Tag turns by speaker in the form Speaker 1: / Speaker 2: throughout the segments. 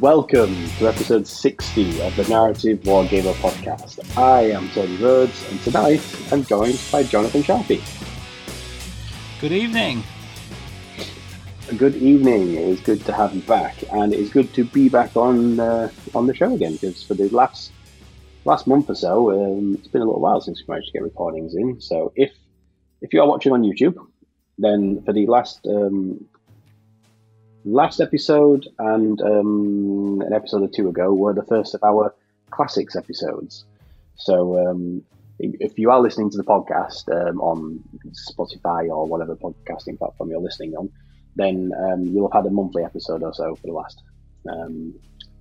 Speaker 1: welcome to episode 60 of the Narrative Wargamer podcast. I am Tony Rhodes, and tonight I'm joined by Jonathan Sharpie.
Speaker 2: Good evening.
Speaker 1: Good evening. It is good to have you back, and it is good to be back on uh, on the show again. Because for the last last month or so, um, it's been a little while since we managed to get recordings in. So if if you are watching on YouTube, then for the last um, last episode and um, an episode or two ago were the first of our classics episodes. So um, if you are listening to the podcast um, on Spotify or whatever podcasting platform you're listening on, then um, you'll have had a monthly episode or so for the last um,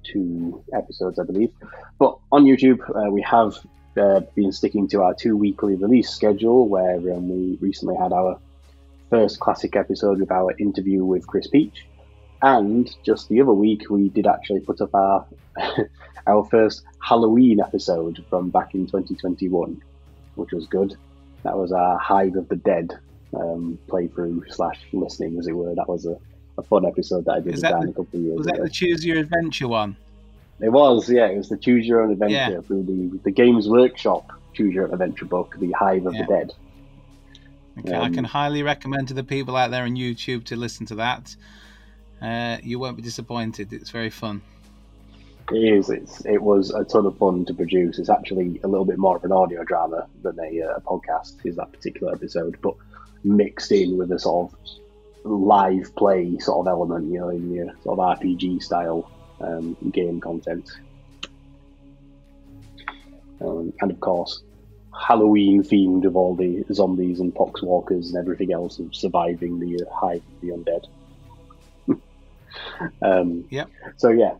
Speaker 1: two episodes, I believe. But on YouTube, uh, we have uh, been sticking to our two weekly release schedule, where um, we recently had our first classic episode with our interview with Chris Peach. And just the other week, we did actually put up our our first Halloween episode from back in 2021, which was good. That was our Hive of the Dead um, playthrough slash listening, as it were. That was a, a fun episode that I did with Dan
Speaker 2: the,
Speaker 1: a couple of years
Speaker 2: was ago. Was that the Choose Your Adventure one?
Speaker 1: It was, yeah. It was the Choose Your Own Adventure yeah. through the the Games Workshop Choose Your Own Adventure book, The Hive of yeah. the Dead.
Speaker 2: Okay, um, I can highly recommend to the people out there on YouTube to listen to that. Uh, you won't be disappointed. It's very fun.
Speaker 1: It is. It's, it was a ton of fun to produce. It's actually a little bit more of an audio drama than a, uh, podcast. Is that particular episode, but mixed in with a sort of live play sort of element, you know, in your sort of RPG style um, game content. Um, and of course, Halloween themed of all the zombies and poxwalkers and everything else of surviving the uh, hive of the undead.
Speaker 2: Um, yeah.
Speaker 1: So yeah.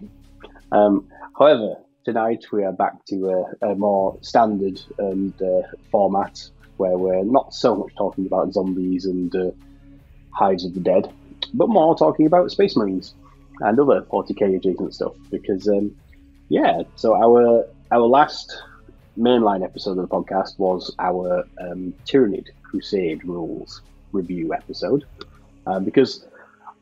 Speaker 1: Um, however, tonight we are back to a, a more standard and uh, format where we're not so much talking about zombies and uh, hives of the dead, but more talking about space marines and other 40k adjacent stuff. Because um, yeah, so our our last mainline episode of the podcast was our um, Tyranid Crusade rules review episode, um, because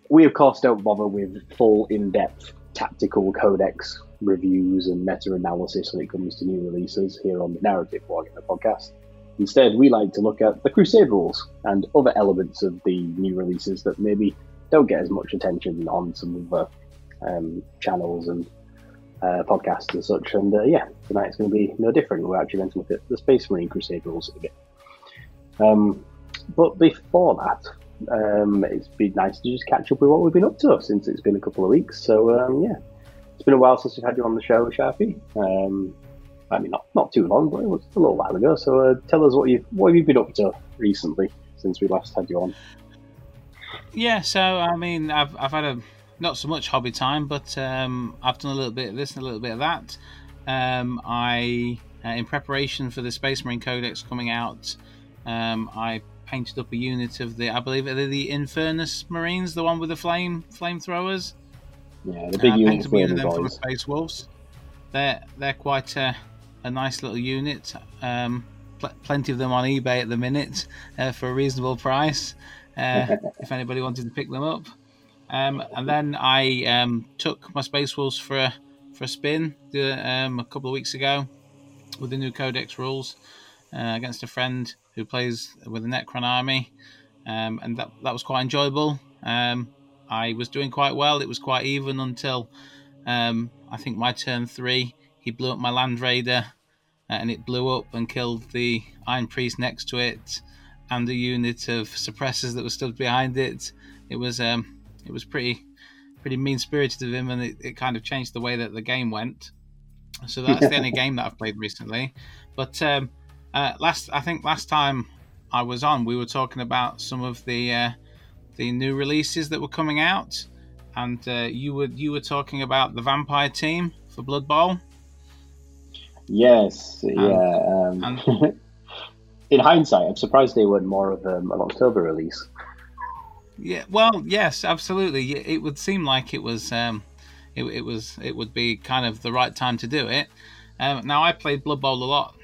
Speaker 1: we of course don't bother with full in-depth tactical codex reviews and meta-analysis when it comes to new releases here on the Narrative Wargamer podcast. Instead, we like to look at the Crusade rules and other elements of the new releases that maybe don't get as much attention on some of the um, channels and uh, podcasts and such. And uh, yeah, tonight's going to be no different. We're actually going to look at the Space Marine Crusade rules a bit. Um, but before that, um, it's been nice to just catch up with what we've been up to since it's been a couple of weeks. So um, yeah, it's been a while since we've had you on the show, Sharpie. Um, I mean, not not too long, but it was a little while ago. So uh, tell us what you what have you been up to recently since we last had you on.
Speaker 2: Yeah, so I mean, I've I've had a not so much hobby time, but um, I've done a little bit of this and a little bit of that. Um, I, uh, in preparation for the Space Marine Codex coming out, um, I painted up a unit of the, I believe they're the Infernus Marines, the one with the flame flamethrowers.
Speaker 1: Yeah, the big uh, units.
Speaker 2: Painted a unit of them from Space Wolves. They're they're quite a, a nice little unit. Um, pl- plenty of them on eBay at the minute uh, for a reasonable price. Uh, if anybody wanted to pick them up. Um, and then I um, took my Space Wolves for a, for a spin um, a couple of weeks ago with the new Codex rules uh, against a friend who plays with the Necron army, um, and that that was quite enjoyable. Um, I was doing quite well. It was quite even until um, I think my turn three. He blew up my Land Raider, uh, and it blew up and killed the Iron Priest next to it, and the unit of suppressors that was stood behind it. It was um, it was pretty pretty mean spirited of him, and it, it kind of changed the way that the game went. So that's the only game that I've played recently. But um, uh, last, I think last time I was on, we were talking about some of the uh, the new releases that were coming out, and uh, you were you were talking about the Vampire Team for Blood Bowl.
Speaker 1: Yes, and, yeah. Um, and, in hindsight, I'm surprised they weren't more of um, an October release.
Speaker 2: Yeah, well, yes, absolutely. It would seem like it was, um, it, it, was, it would be kind of the right time to do it. Um, now, I played Blood Bowl a lot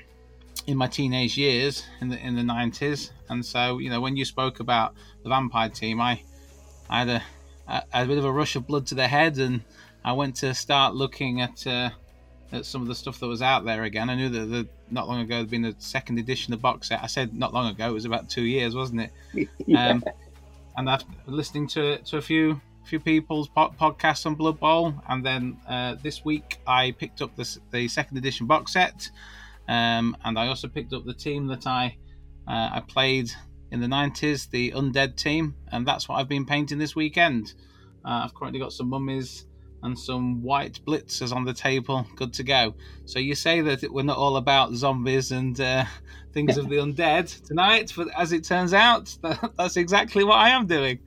Speaker 2: in my teenage years in the in the nineties, and so you know when you spoke about the vampire team, I I had a, a, a bit of a rush of blood to the head, and I went to start looking at uh, at some of the stuff that was out there again. I knew that the, not long ago there'd been a second edition of the box set. I said not long ago; it was about two years, wasn't it?
Speaker 1: yeah.
Speaker 2: Um, and after listening to to a few few people's po- podcasts on Blood Bowl, and then uh, this week I picked up the, the second edition box set, um, and I also picked up the team that I uh, I played in the nineties, the Undead team, and that's what I've been painting this weekend. Uh, I've currently got some mummies and some wight blitzers on the table, good to go. So you say that we're not all about zombies and uh, things of the undead tonight, but as it turns out, that, that's exactly what I am doing.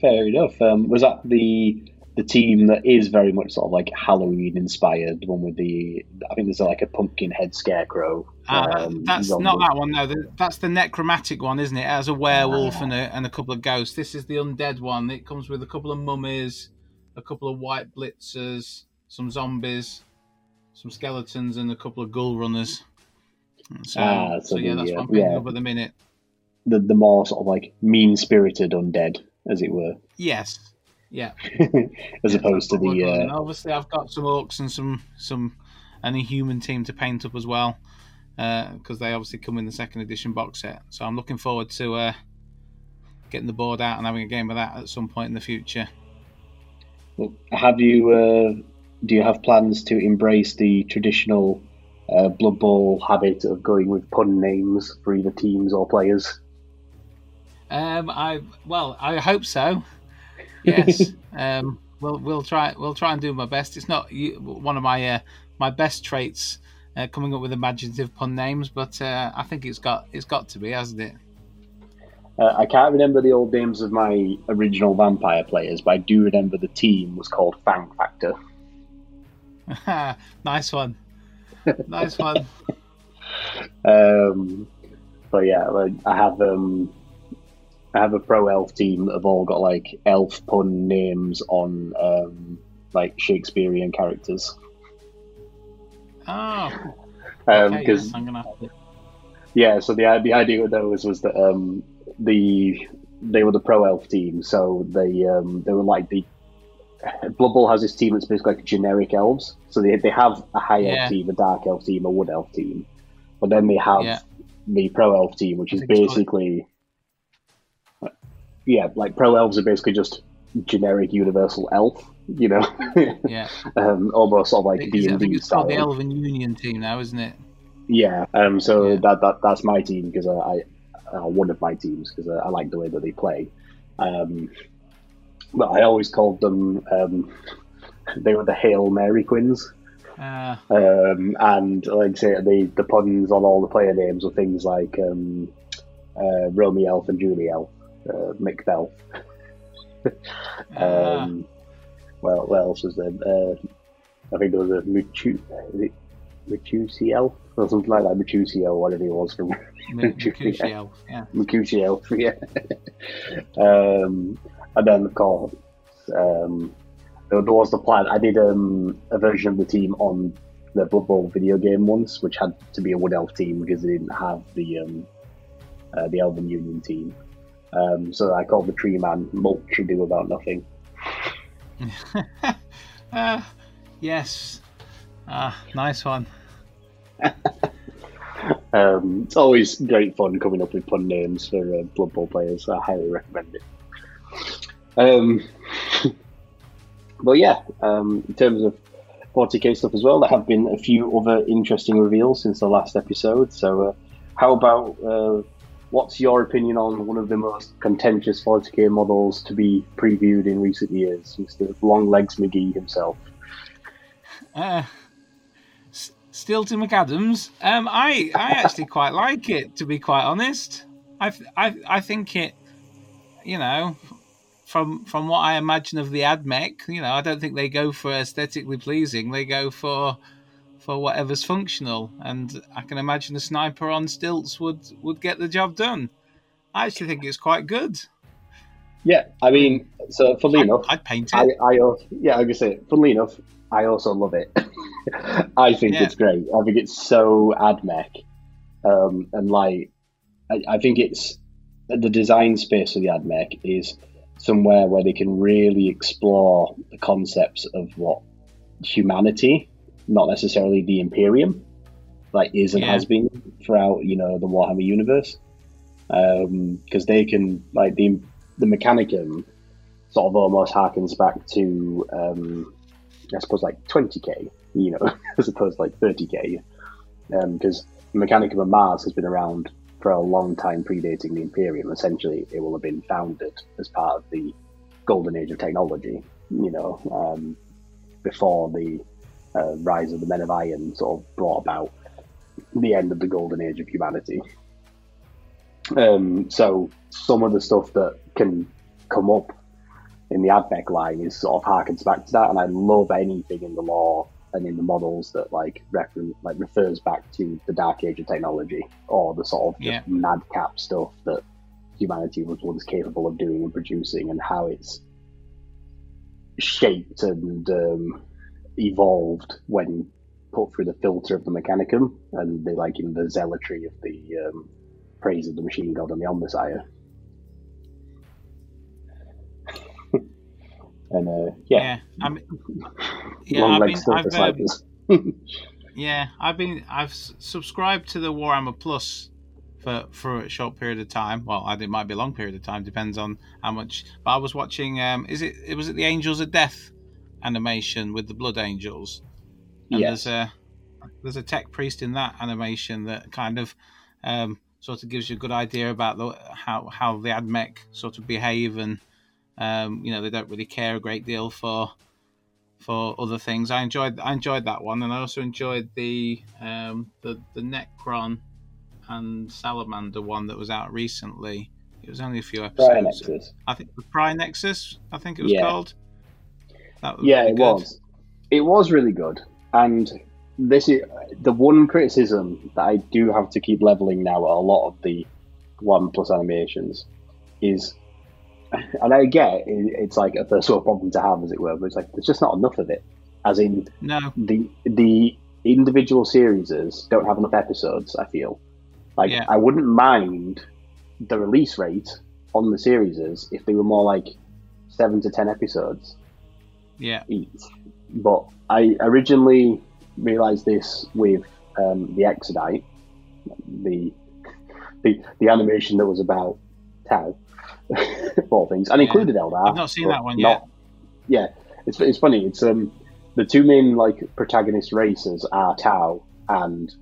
Speaker 1: Fair enough. Um, was that the the team that is very much sort of like Halloween inspired? The one with the I think there's like a pumpkin head scarecrow.
Speaker 2: Uh,
Speaker 1: um,
Speaker 2: that's
Speaker 1: zombie.
Speaker 2: not that one, no. That's the necromantic one, isn't it? It has a werewolf and, a, and a couple of ghosts. This is the undead one. It comes with a couple of mummies, a couple of wight blitzers, some zombies, some skeletons, and a couple of ghoul runners. So,
Speaker 1: Ah,
Speaker 2: so,
Speaker 1: so
Speaker 2: yeah,
Speaker 1: the,
Speaker 2: that's
Speaker 1: uh,
Speaker 2: what I'm picking
Speaker 1: yeah.
Speaker 2: up at the minute.
Speaker 1: the the more sort of like mean spirited undead, as it were,
Speaker 2: Yes. Yeah.
Speaker 1: as opposed to the uh,
Speaker 2: obviously I've got some orcs and some some and a human team to paint up as well because they obviously come in the second edition box set. So I'm looking forward to uh, getting the board out and having a game of that at some point in the future.
Speaker 1: Have you? Uh, do you have plans to embrace the traditional uh, Blood Bowl habit of going with pun names for either teams or players?
Speaker 2: Um, I well, I hope so. Yes. um, we'll we'll try we'll try and do my best. It's not you- one of my uh, my best traits. Uh, coming up with imaginative pun names, but uh, I think it's got it's got to be, hasn't it?
Speaker 1: Uh, I can't remember the old names of my original vampire players, but I do remember the team was called Fang Factor.
Speaker 2: nice one. Nice one.
Speaker 1: Um, but yeah, like, I have um, I have a pro elf team that have all got like elf pun names on um, like Shakespearean characters.
Speaker 2: Oh,
Speaker 1: Um,
Speaker 2: okay, yes, I'm gonna have to.
Speaker 1: Yeah, so the the idea with those was that um, the they were the pro elf team, so they um, they were like the Blood Bowl has this team that's basically like generic elves. So they they have a high
Speaker 2: Yeah.
Speaker 1: elf team, a dark elf team, a wood elf team, but then they have
Speaker 2: Yeah.
Speaker 1: the pro elf team, which is basically yeah, like pro elves are basically just generic universal elf, you know,
Speaker 2: Yeah,
Speaker 1: um, almost sort of like D and D
Speaker 2: called the. Elven Union team now, isn't it?
Speaker 1: Yeah, um, so
Speaker 2: Yeah.
Speaker 1: that, that that's my team because I, I uh, one of my teams because I, I like the way that they play. Um, but I always called them. Um, they were the Hail Mary Quins,
Speaker 2: Uh,
Speaker 1: um, and like I say, the the puns on all the player names were things like um, uh, Romy Elf and Julie Elf, uh, Mick Belf.
Speaker 2: uh,
Speaker 1: Um, well, what else was there? Uh, I think there was a Muchu, is it Muchusi Elf or something like that. Muchusi or whatever it was from
Speaker 2: M- Mercutio Elf, yeah.
Speaker 1: Mucusi Elf, yeah. um, and then of course, um, there, there was the plan. I did um, a version of the team on the Blood Bowl video game once, which had to be a Wood Elf team because they didn't have the um, uh, the Elven Union team. Um, so I called the Tree Man Mulch Do About Nothing.
Speaker 2: uh, yes. Ah, nice one.
Speaker 1: Um, it's always great fun coming up with pun names for uh, Blood Bowl players. I highly recommend it. Um, but yeah, um, in terms of 40k stuff as well, there have been a few other interesting reveals since the last episode. So, uh, how about uh, what's your opinion on one of the most contentious 40k models to be previewed in recent years, Mr. Long Legs McGee himself?
Speaker 2: Uh, S- Stilton McAdams. Um, I I actually quite like it, to be quite honest. I I I think it, you know, from from what I imagine of the AdMech, you know, I don't think they go for aesthetically pleasing. They go for for whatever's functional, and I can imagine a sniper on stilts would would get the job done. I actually think it's quite good.
Speaker 1: Yeah, I mean, so funnily
Speaker 2: I,
Speaker 1: enough,
Speaker 2: I'd paint it.
Speaker 1: I al- yeah, I can say, funnily enough, I also love it. I think
Speaker 2: Yeah.
Speaker 1: it's great. I think it's so AdMech, um, and like, I, I think it's the design space of the AdMech is somewhere where they can really explore the concepts of what humanity, not necessarily the Imperium, like is and
Speaker 2: Yeah.
Speaker 1: has been throughout, you know, the Warhammer universe. Because they can, like, the, the Mechanicum sort of almost harkens back to, um, I suppose, like 20k, you know, as opposed to like 30k. Because the Mechanicum of Mars has been around for a long time predating the Imperium. Essentially, it will have been founded as part of the golden age of technology, you know, um, before the uh, rise of the Men of Iron sort of brought about the end of the golden age of humanity. Um, so some of the stuff that can come up in the AdMech line is sort of harkens back to that, and I love anything in the lore and in the models that like refer- like refers back to the dark age of technology or the sort of just
Speaker 2: Yeah.
Speaker 1: madcap stuff that humanity was once capable of doing and producing, and how it's shaped and um, evolved when put through the filter of the Mechanicum and the like in the zealotry of the um, praise of the machine god and the Omnissiah. and uh, yeah,
Speaker 2: Yeah, I mean, yeah,
Speaker 1: long
Speaker 2: I've been, I've, um, yeah, I've been, I've subscribed to the Warhammer Plus for for a short period of time. Well, I, it might be a long period of time, depends on how much. But I was watching, um, is it, it was it the Angels of Death animation with the Blood Angels? And
Speaker 1: Yes.
Speaker 2: there's a there's a tech priest in that animation that kind of um, sort of gives you a good idea about the, how how the AdMech sort of behave and um, you know they don't really care a great deal for for other things. I enjoyed I enjoyed that one, and I also enjoyed the um, the the Necron and Salamander one that was out recently. It was only a few episodes.
Speaker 1: Nexus.
Speaker 2: I think the Pariah Nexus. I think it was
Speaker 1: Yeah.
Speaker 2: called. That was
Speaker 1: Yeah,
Speaker 2: really
Speaker 1: it
Speaker 2: good.
Speaker 1: was. It was really good, and this is the one criticism that I do have to keep leveling now at a lot of the one plus animations is, and I get it, it's like a first world problem to have, as it were, but it's like there's just not enough of it. As in
Speaker 2: No,
Speaker 1: the the individual series don't have enough episodes. I feel like
Speaker 2: Yeah.
Speaker 1: I wouldn't mind the release rate on the series if they were more like seven to ten episodes
Speaker 2: yeah,
Speaker 1: each. But I originally realized this with um, the Exodite, the, the the animation that was about Tau, all things, and
Speaker 2: Yeah.
Speaker 1: included Eldar.
Speaker 2: I've not seen that one
Speaker 1: not- Yeah, it's it's funny. It's um the two main like protagonist races are Tau and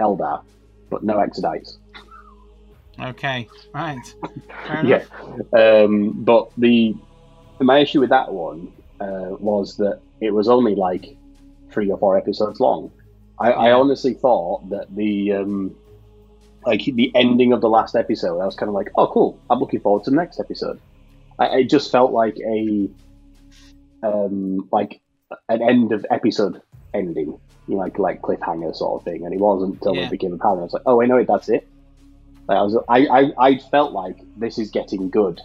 Speaker 1: Eldar, but no Exodites.
Speaker 2: okay, right, fair.
Speaker 1: Yeah, um, but the my issue with that one uh, was that it was only like three or four episodes long. I, I honestly thought that the um, like the ending of the last episode, I was kind of like, oh, cool. I'm looking forward to the next episode. I, it just felt like a um, like an end of episode ending, you know, like like cliffhanger sort of thing. And it wasn't until
Speaker 2: Yeah.
Speaker 1: it became apparent. I was like, oh, I know it. that's it. Like, I was, I, I, I felt like this is getting good.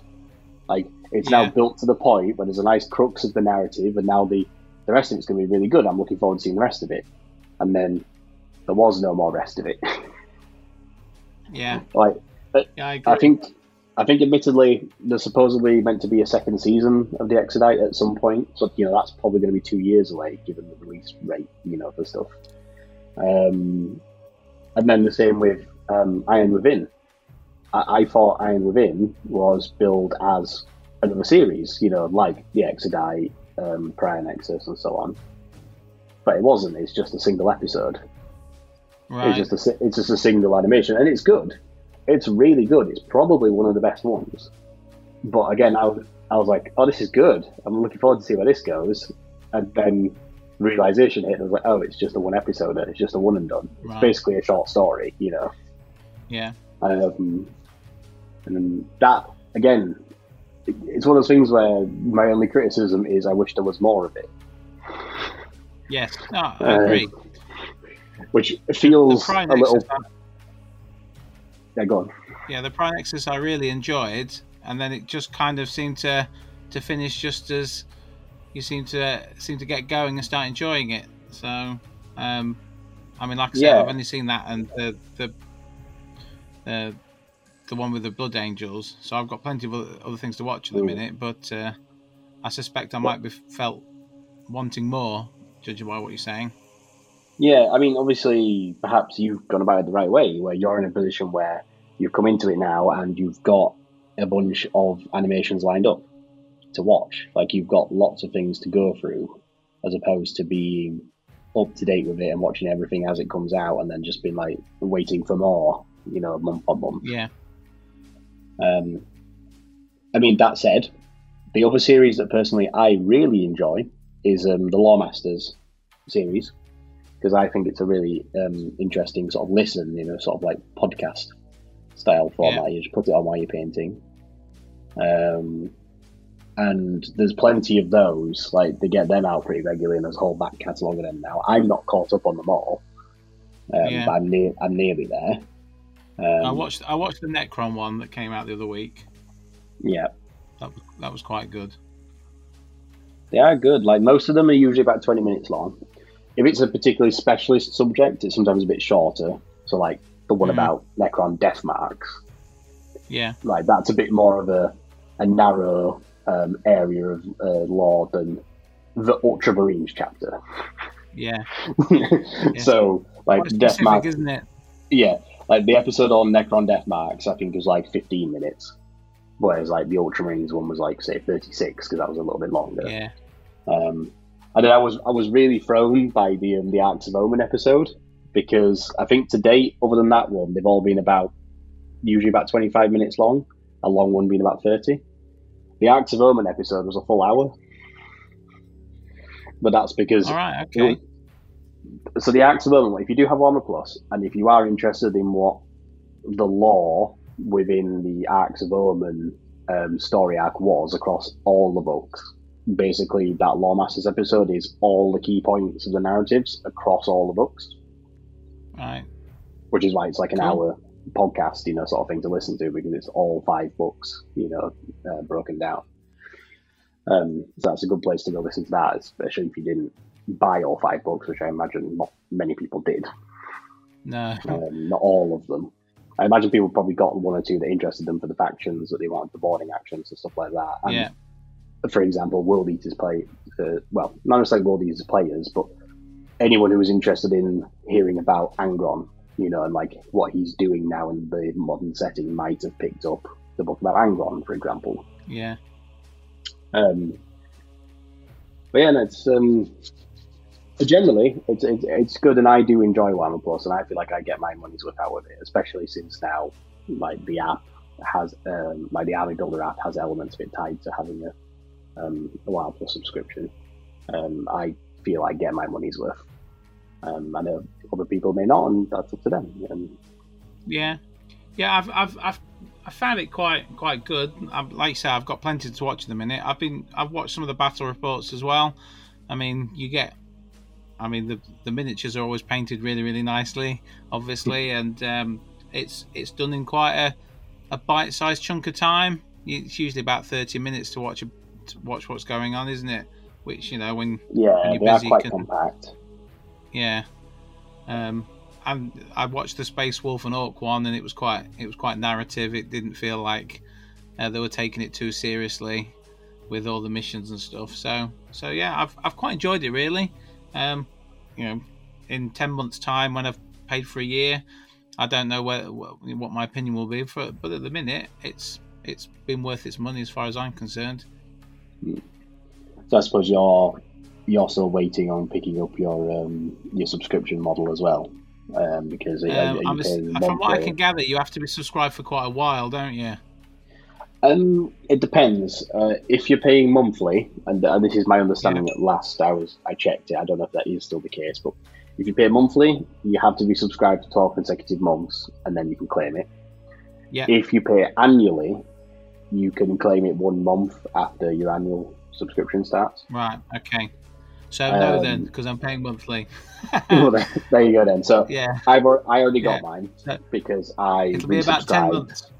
Speaker 1: Like it's now built to the point where there's a nice crux of the narrative, and now the the rest of it's going to be really good. I'm looking forward to seeing the rest of it. And then there was no more rest of it.
Speaker 2: Yeah,
Speaker 1: like
Speaker 2: yeah, I.
Speaker 1: I think, I think, admittedly, there's supposedly meant to be a second season of the Exodite at some point. So you know that's probably going to be two years away, given the release rate, you know, for stuff. Um, and then the same with um, Iron Within. I, I thought Iron Within was billed as another series, you know, like the Exodite, um, Pariah Nexus, and so on. But it wasn't. It's just a single episode.
Speaker 2: right.
Speaker 1: It's just a it's just a single animation, and it's good. It's really good. It's probably one of the best ones. But again, I was, I was like, oh, this is good. I'm looking forward to see where this goes. And then realization hit, I was like, oh, it's just a one episode. It's just a one and done. It's basically a short story, you know.
Speaker 2: yeah,
Speaker 1: Um, and then that again, it's one of those things where my only criticism is I wish there was more of it,
Speaker 2: yes, no, I
Speaker 1: Uh,
Speaker 2: agree.
Speaker 1: which feels a little. Yeah, go on.
Speaker 2: yeah, the Pariah I really enjoyed, and then it just kind of seemed to to finish just as you seem to seem to get going and start enjoying it. So, um, I mean, like I said,
Speaker 1: Yeah.
Speaker 2: I've only seen that and the the the, the one with the Blood Angels, so I've got plenty of other, things to watch at the
Speaker 1: Mm.
Speaker 2: minute. But uh, I suspect I might be felt wanting more, judging by what you're saying.
Speaker 1: Yeah, I mean, obviously, perhaps you've gone about it the right way, where you're in a position where you've come into it now and you've got a bunch of animations lined up to watch. Like, you've got lots of things to go through, as opposed to being up to date with it and watching everything as it comes out and then just being like waiting for more, you know, month on month.
Speaker 2: Yeah,
Speaker 1: Um, I mean, that said, the other series that personally I really enjoy is um, the Loremasters series because I think it's a really um, interesting sort of listen, you know, sort of like podcast style format. You just put it on while you're painting. Um, and there's plenty of those. Like they get them out pretty regularly, and there's a whole back catalogue of them now. I'm not caught up on them all, um,
Speaker 2: Yeah.
Speaker 1: but I'm near. I'm nearly there. Um,
Speaker 2: I watched I watched the Necron one that came out the other week.
Speaker 1: Yeah,
Speaker 2: That was, that was quite good.
Speaker 1: They are good. Like most of them are usually about twenty minutes long. If it's a particularly specialist subject, it's sometimes a bit shorter. So like the one
Speaker 2: Mhm.
Speaker 1: about Necron death marks,
Speaker 2: Yeah,
Speaker 1: like that's a bit more of a, a narrow um, area of uh, lore than the Ultramarines chapter.
Speaker 2: yeah.
Speaker 1: so like
Speaker 2: Quite
Speaker 1: death marks,
Speaker 2: isn't it?
Speaker 1: yeah, like the episode on Necron death marks, I think was like fifteen minutes, whereas like the Ultramarines one was like say thirty six because that was a little bit longer.
Speaker 2: Yeah,
Speaker 1: Um, and then I was I was really thrown by the um, the Arks of Omen episode because I think to date, other than that one, they've all been about usually about twenty five minutes long. A long one being about thirty. The Arks of Omen episode was a full hour, but that's because
Speaker 2: all right, okay.
Speaker 1: So the Arks of Omen. If you do have Warhammer Plus, and if you are interested in what the lore within the Arks of Omen um, story arc was across all the books, basically that Loremasters episode is all the key points of the narratives across all the books,
Speaker 2: Right,
Speaker 1: which is why it's like an
Speaker 2: Cool.
Speaker 1: hour podcast, you know, sort of thing to listen to because it's all five books, you know, uh, broken down. Um, so that's a good place to go listen to that, especially if you didn't buy all five books, which I imagine not many people did.
Speaker 2: no,
Speaker 1: Um, not all of them. I imagine people probably got one or two that interested them for the factions that they wanted, the boarding actions and stuff like that. And
Speaker 2: yeah,
Speaker 1: for example, World Eaters play, uh, well, not necessarily World Eaters players, but anyone who was interested in hearing about Angron, you know, and like what he's doing now in the modern setting might have picked up the book about Angron, for example.
Speaker 2: yeah,
Speaker 1: Um, but yeah, no, it's um, generally it's, it's it's good, and I do enjoy Warhammer Plus, and I feel like I get my money's worth out of it, especially since now like the app has um, like the Army Builder app has elements of it tied to having a um, a Warhammer Plus subscription. Um, I feel I get my money's worth. Um, I know other people may not, and that's up to them. Um,
Speaker 2: yeah, yeah. I've, I've, I've, I found it quite, quite good. I've, like you say, I've got plenty to watch at the minute. I've been, I've watched some of the battle reports as well. I mean, you get, I mean, the the miniatures are always painted really, really nicely, obviously, and um, it's it's done in quite a, a bite-sized chunk of time. It's usually about thirty minutes to watch a, to watch what's going on, isn't it? Which you know when
Speaker 1: yeah,
Speaker 2: When you're
Speaker 1: they are
Speaker 2: busy,
Speaker 1: quite
Speaker 2: can-
Speaker 1: compact.
Speaker 2: Yeah. Um, and I watched the Space Wolf and Orc one, and it was quite it was quite narrative. It didn't feel like uh, they were taking it too seriously with all the missions and stuff. So so yeah, I've I've quite enjoyed it really. Um, you know, in ten months' time when I've paid for a year, I don't know where, what, what my opinion will be for but at the minute, it's it's been worth its money as far as I'm concerned.
Speaker 1: So I suppose you're you're still waiting on picking up your um, your subscription model as well, um, because
Speaker 2: Um,
Speaker 1: are
Speaker 2: I'm a- from what I can gather, you have to be subscribed for quite a while, don't you?
Speaker 1: Um, it depends. Uh, if you're paying monthly, and uh, this is my understanding at last I was I checked it. I don't know if that is still the case, but if you pay monthly, you have to be subscribed to 12 consecutive months, and then you can claim it.
Speaker 2: Yeah.
Speaker 1: If you pay annually, you can claim it one month after your annual subscription starts.
Speaker 2: Right. Okay. So no,
Speaker 1: Um,
Speaker 2: then, because I'm paying monthly.
Speaker 1: well, there, there you go then. So
Speaker 2: yeah,
Speaker 1: I've I already got
Speaker 2: Yeah.
Speaker 1: mine because I
Speaker 2: it'll be about ten months.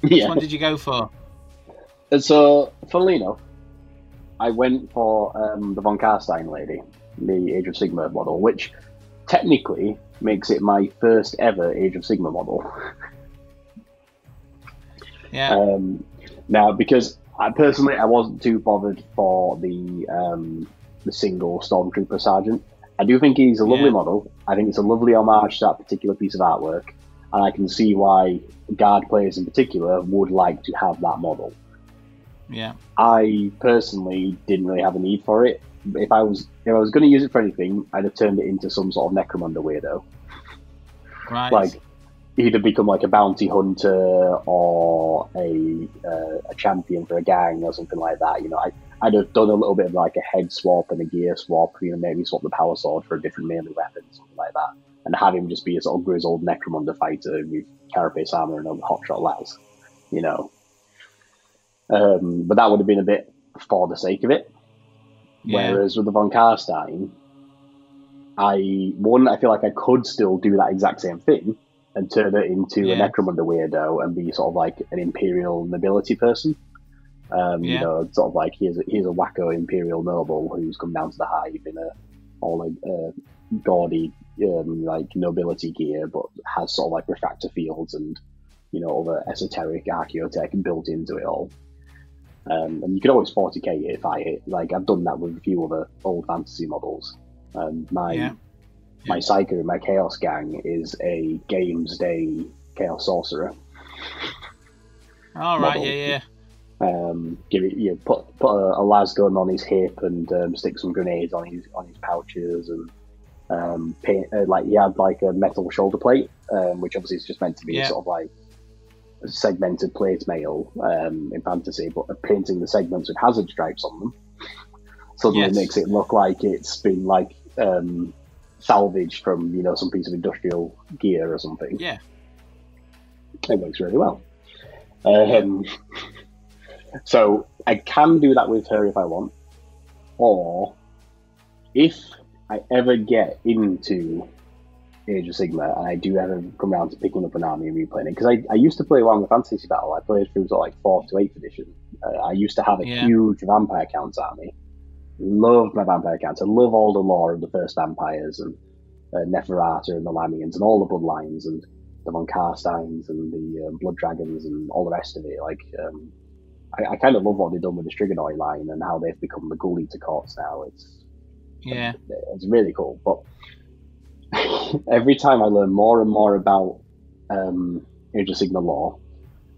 Speaker 2: Which
Speaker 1: Yeah.
Speaker 2: one did you go for?
Speaker 1: And so, funnily enough, I went for um, the von Karstein lady, the Age of Sigmar model, which technically makes it my first ever Age of Sigmar model.
Speaker 2: Yeah.
Speaker 1: Um, now, because I personally I wasn't too bothered for the um, the single Stormtrooper Sergeant. I do think he's a lovely
Speaker 2: Yeah.
Speaker 1: model. I think it's a lovely homage to that particular piece of artwork, and I can see why guard players in particular would like to have that model.
Speaker 2: yeah.
Speaker 1: I personally didn't really have a need for it. If I was if I was going to use it for anything, I'd have turned it into some sort of Necromunda weirdo
Speaker 2: Right.
Speaker 1: like either become like a bounty hunter or a uh, a champion for a gang or something like that. You know, I I'd have done a little bit of like a head swap and a gear swap. You know, maybe swap the power sword for a different melee weapon, something like that, and have him just be a sort of grizzled Necromunda fighter with carapace armor and a hotshot las. You know, um, but that would have been a bit for the sake of it.
Speaker 2: yeah.
Speaker 1: Whereas with the Von Karstein, I one I feel like I could still do that exact same thing and turn it into
Speaker 2: Yeah.
Speaker 1: a Necromunda weirdo and be sort of like an Imperial nobility person. Um,
Speaker 2: Yeah.
Speaker 1: You know, sort of like here's a, here's a wacko Imperial noble who's come down to the hive in a all a uh, gaudy um, like nobility gear, but has sort of like refractor fields and you know other esoteric archaeotech built into it all. Um, and you can always 40k it if I hit. Like I've done that with a few other old fantasy models. Um, my
Speaker 2: Yeah.
Speaker 1: my psyker, my chaos gang is a games day chaos sorcerer.
Speaker 2: All right.
Speaker 1: model.
Speaker 2: Yeah. Yeah.
Speaker 1: Um, give it, you know, put put a, a las gun on his hip and um, stick some grenades on his on his pouches and um, paint uh, like he had like a metal shoulder plate, um, which obviously is just meant to be
Speaker 2: Yeah.
Speaker 1: sort of like a segmented plate mail um, in fantasy, but painting the segments with hazard stripes on them suddenly
Speaker 2: Yes.
Speaker 1: makes it look like it's been like um, salvaged from you know some piece of industrial gear or something.
Speaker 2: Yeah.
Speaker 1: It works really well. Um, so I can do that with her if I want, or if I ever get into Age of Sigmar and I do ever come around to picking up an army and replaying it, because I, I used to play one the Fantasy Battle. I played through sort of like fourth to eighth edition. Uh, I used to have a
Speaker 2: Yeah.
Speaker 1: huge Vampire Counts army. Loved my Vampire Counts. I love all the lore of the first vampires and uh, Neferata and the Lamians and all the bloodlines and the Von Karsteins and the um, Blood Dragons and all the rest of it. Like, um, I, I kind of love what they've done with the Strigonoi line and how they've become the Ghoul Eater courts now. It's
Speaker 2: Yeah.
Speaker 1: it's really cool. But every time I learn more and more about um, Age of Sigmar lore,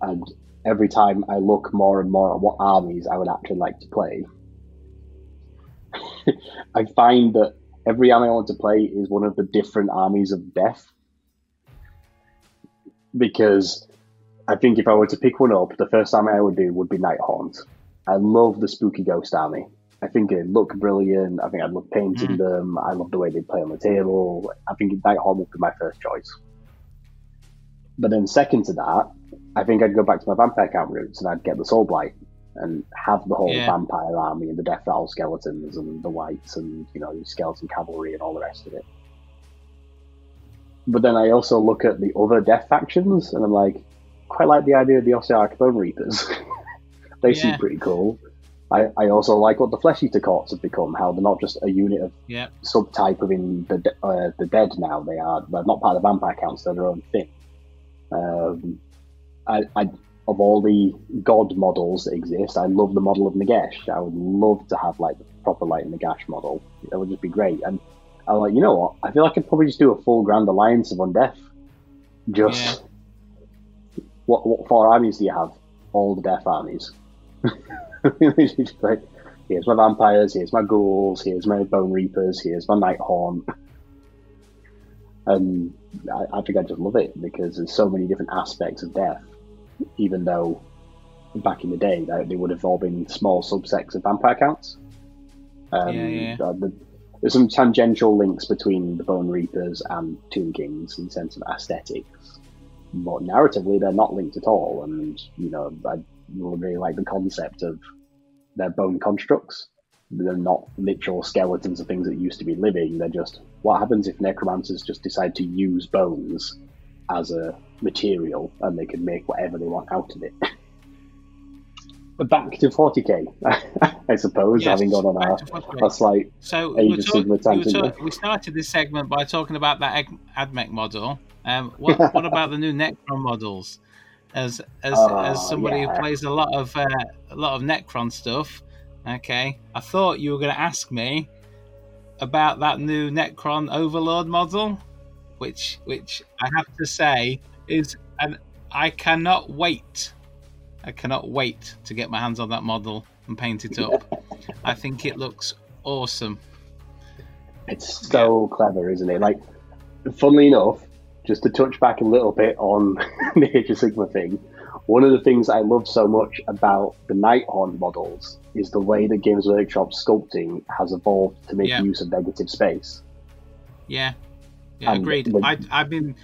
Speaker 1: and every time I look more and more at what armies I would actually like to play, I find that every army I want to play is one of the different armies of death. Because I think if I were to pick one up, the first army I would do would be Night Haunt. I love the spooky ghost army. I think it look brilliant. I think I'd love painting mm. them. I love the way they play on the table. I think Nighthaunt would be my first choice. But then second to that, I think I'd go back to my vampire count roots and I'd get the Soul Blight and have the whole
Speaker 2: Yeah.
Speaker 1: vampire army and the Death Rattle skeletons and the wights and you know skeleton cavalry and all the rest of it. But then I also look at the other death factions and I'm like, quite like the idea of the Ossiarch Bone Reapers. they
Speaker 2: Yeah.
Speaker 1: seem pretty cool. I, I also like what the Flesh Eater courts have become. How they're not just a unit of
Speaker 2: Yeah.
Speaker 1: subtype within the de- uh, the dead now. They are they're not part of the vampire counts. They're their own thing. Um, I, I of all the god models that exist, I love the model of Nagash. I would love to have like the proper like Nagash model. That would just be great. And I'm like, you know what? I feel like I could probably just do a full Grand Alliance of Undeath. Just what what four armies do you have? All the Death armies. Just like, here's my vampires, here's my ghouls, here's my bone reapers, here's my nighthaunt. And I, I think I just love it because there's so many different aspects of death. Even though back in the day they, they would have all been small subsects of vampire counts. Um,
Speaker 2: Yeah, yeah.
Speaker 1: uh, the, there's some tangential links between the Bone Reapers and Tomb Kings in sense of aesthetics, but narratively they're not linked at all. And you know, I really like the concept of their bone constructs. They're not literal skeletons of things that used to be living. They're just what happens if necromancers just decide to use bones as a material and they can make whatever they want out of it. But back to 40k, I suppose,
Speaker 2: Yes,
Speaker 1: having gone on a,
Speaker 2: to 40K.
Speaker 1: a slight
Speaker 2: So we, talk- we, talk- we started this segment by talking about that AdMech model. Um, what, what about the new Necron models? As as
Speaker 1: Oh,
Speaker 2: as somebody
Speaker 1: yeah.
Speaker 2: who plays a lot of uh, a lot of Necron stuff. Okay, I thought you were going to ask me about that new Necron Overlord model, which which I have to say is and I cannot wait. I cannot wait to get my hands on that model and paint it up. I think it looks awesome.
Speaker 1: It's so clever, isn't it? Like, funnily enough, just to touch back a little bit on the Age of Sigmar thing, one of the things I love so much about the Nighthaunt models is the way the Games Workshop sculpting has evolved to make
Speaker 2: Yeah.
Speaker 1: use of negative space.
Speaker 2: Yeah, yeah,
Speaker 1: And
Speaker 2: agreed. I, I've been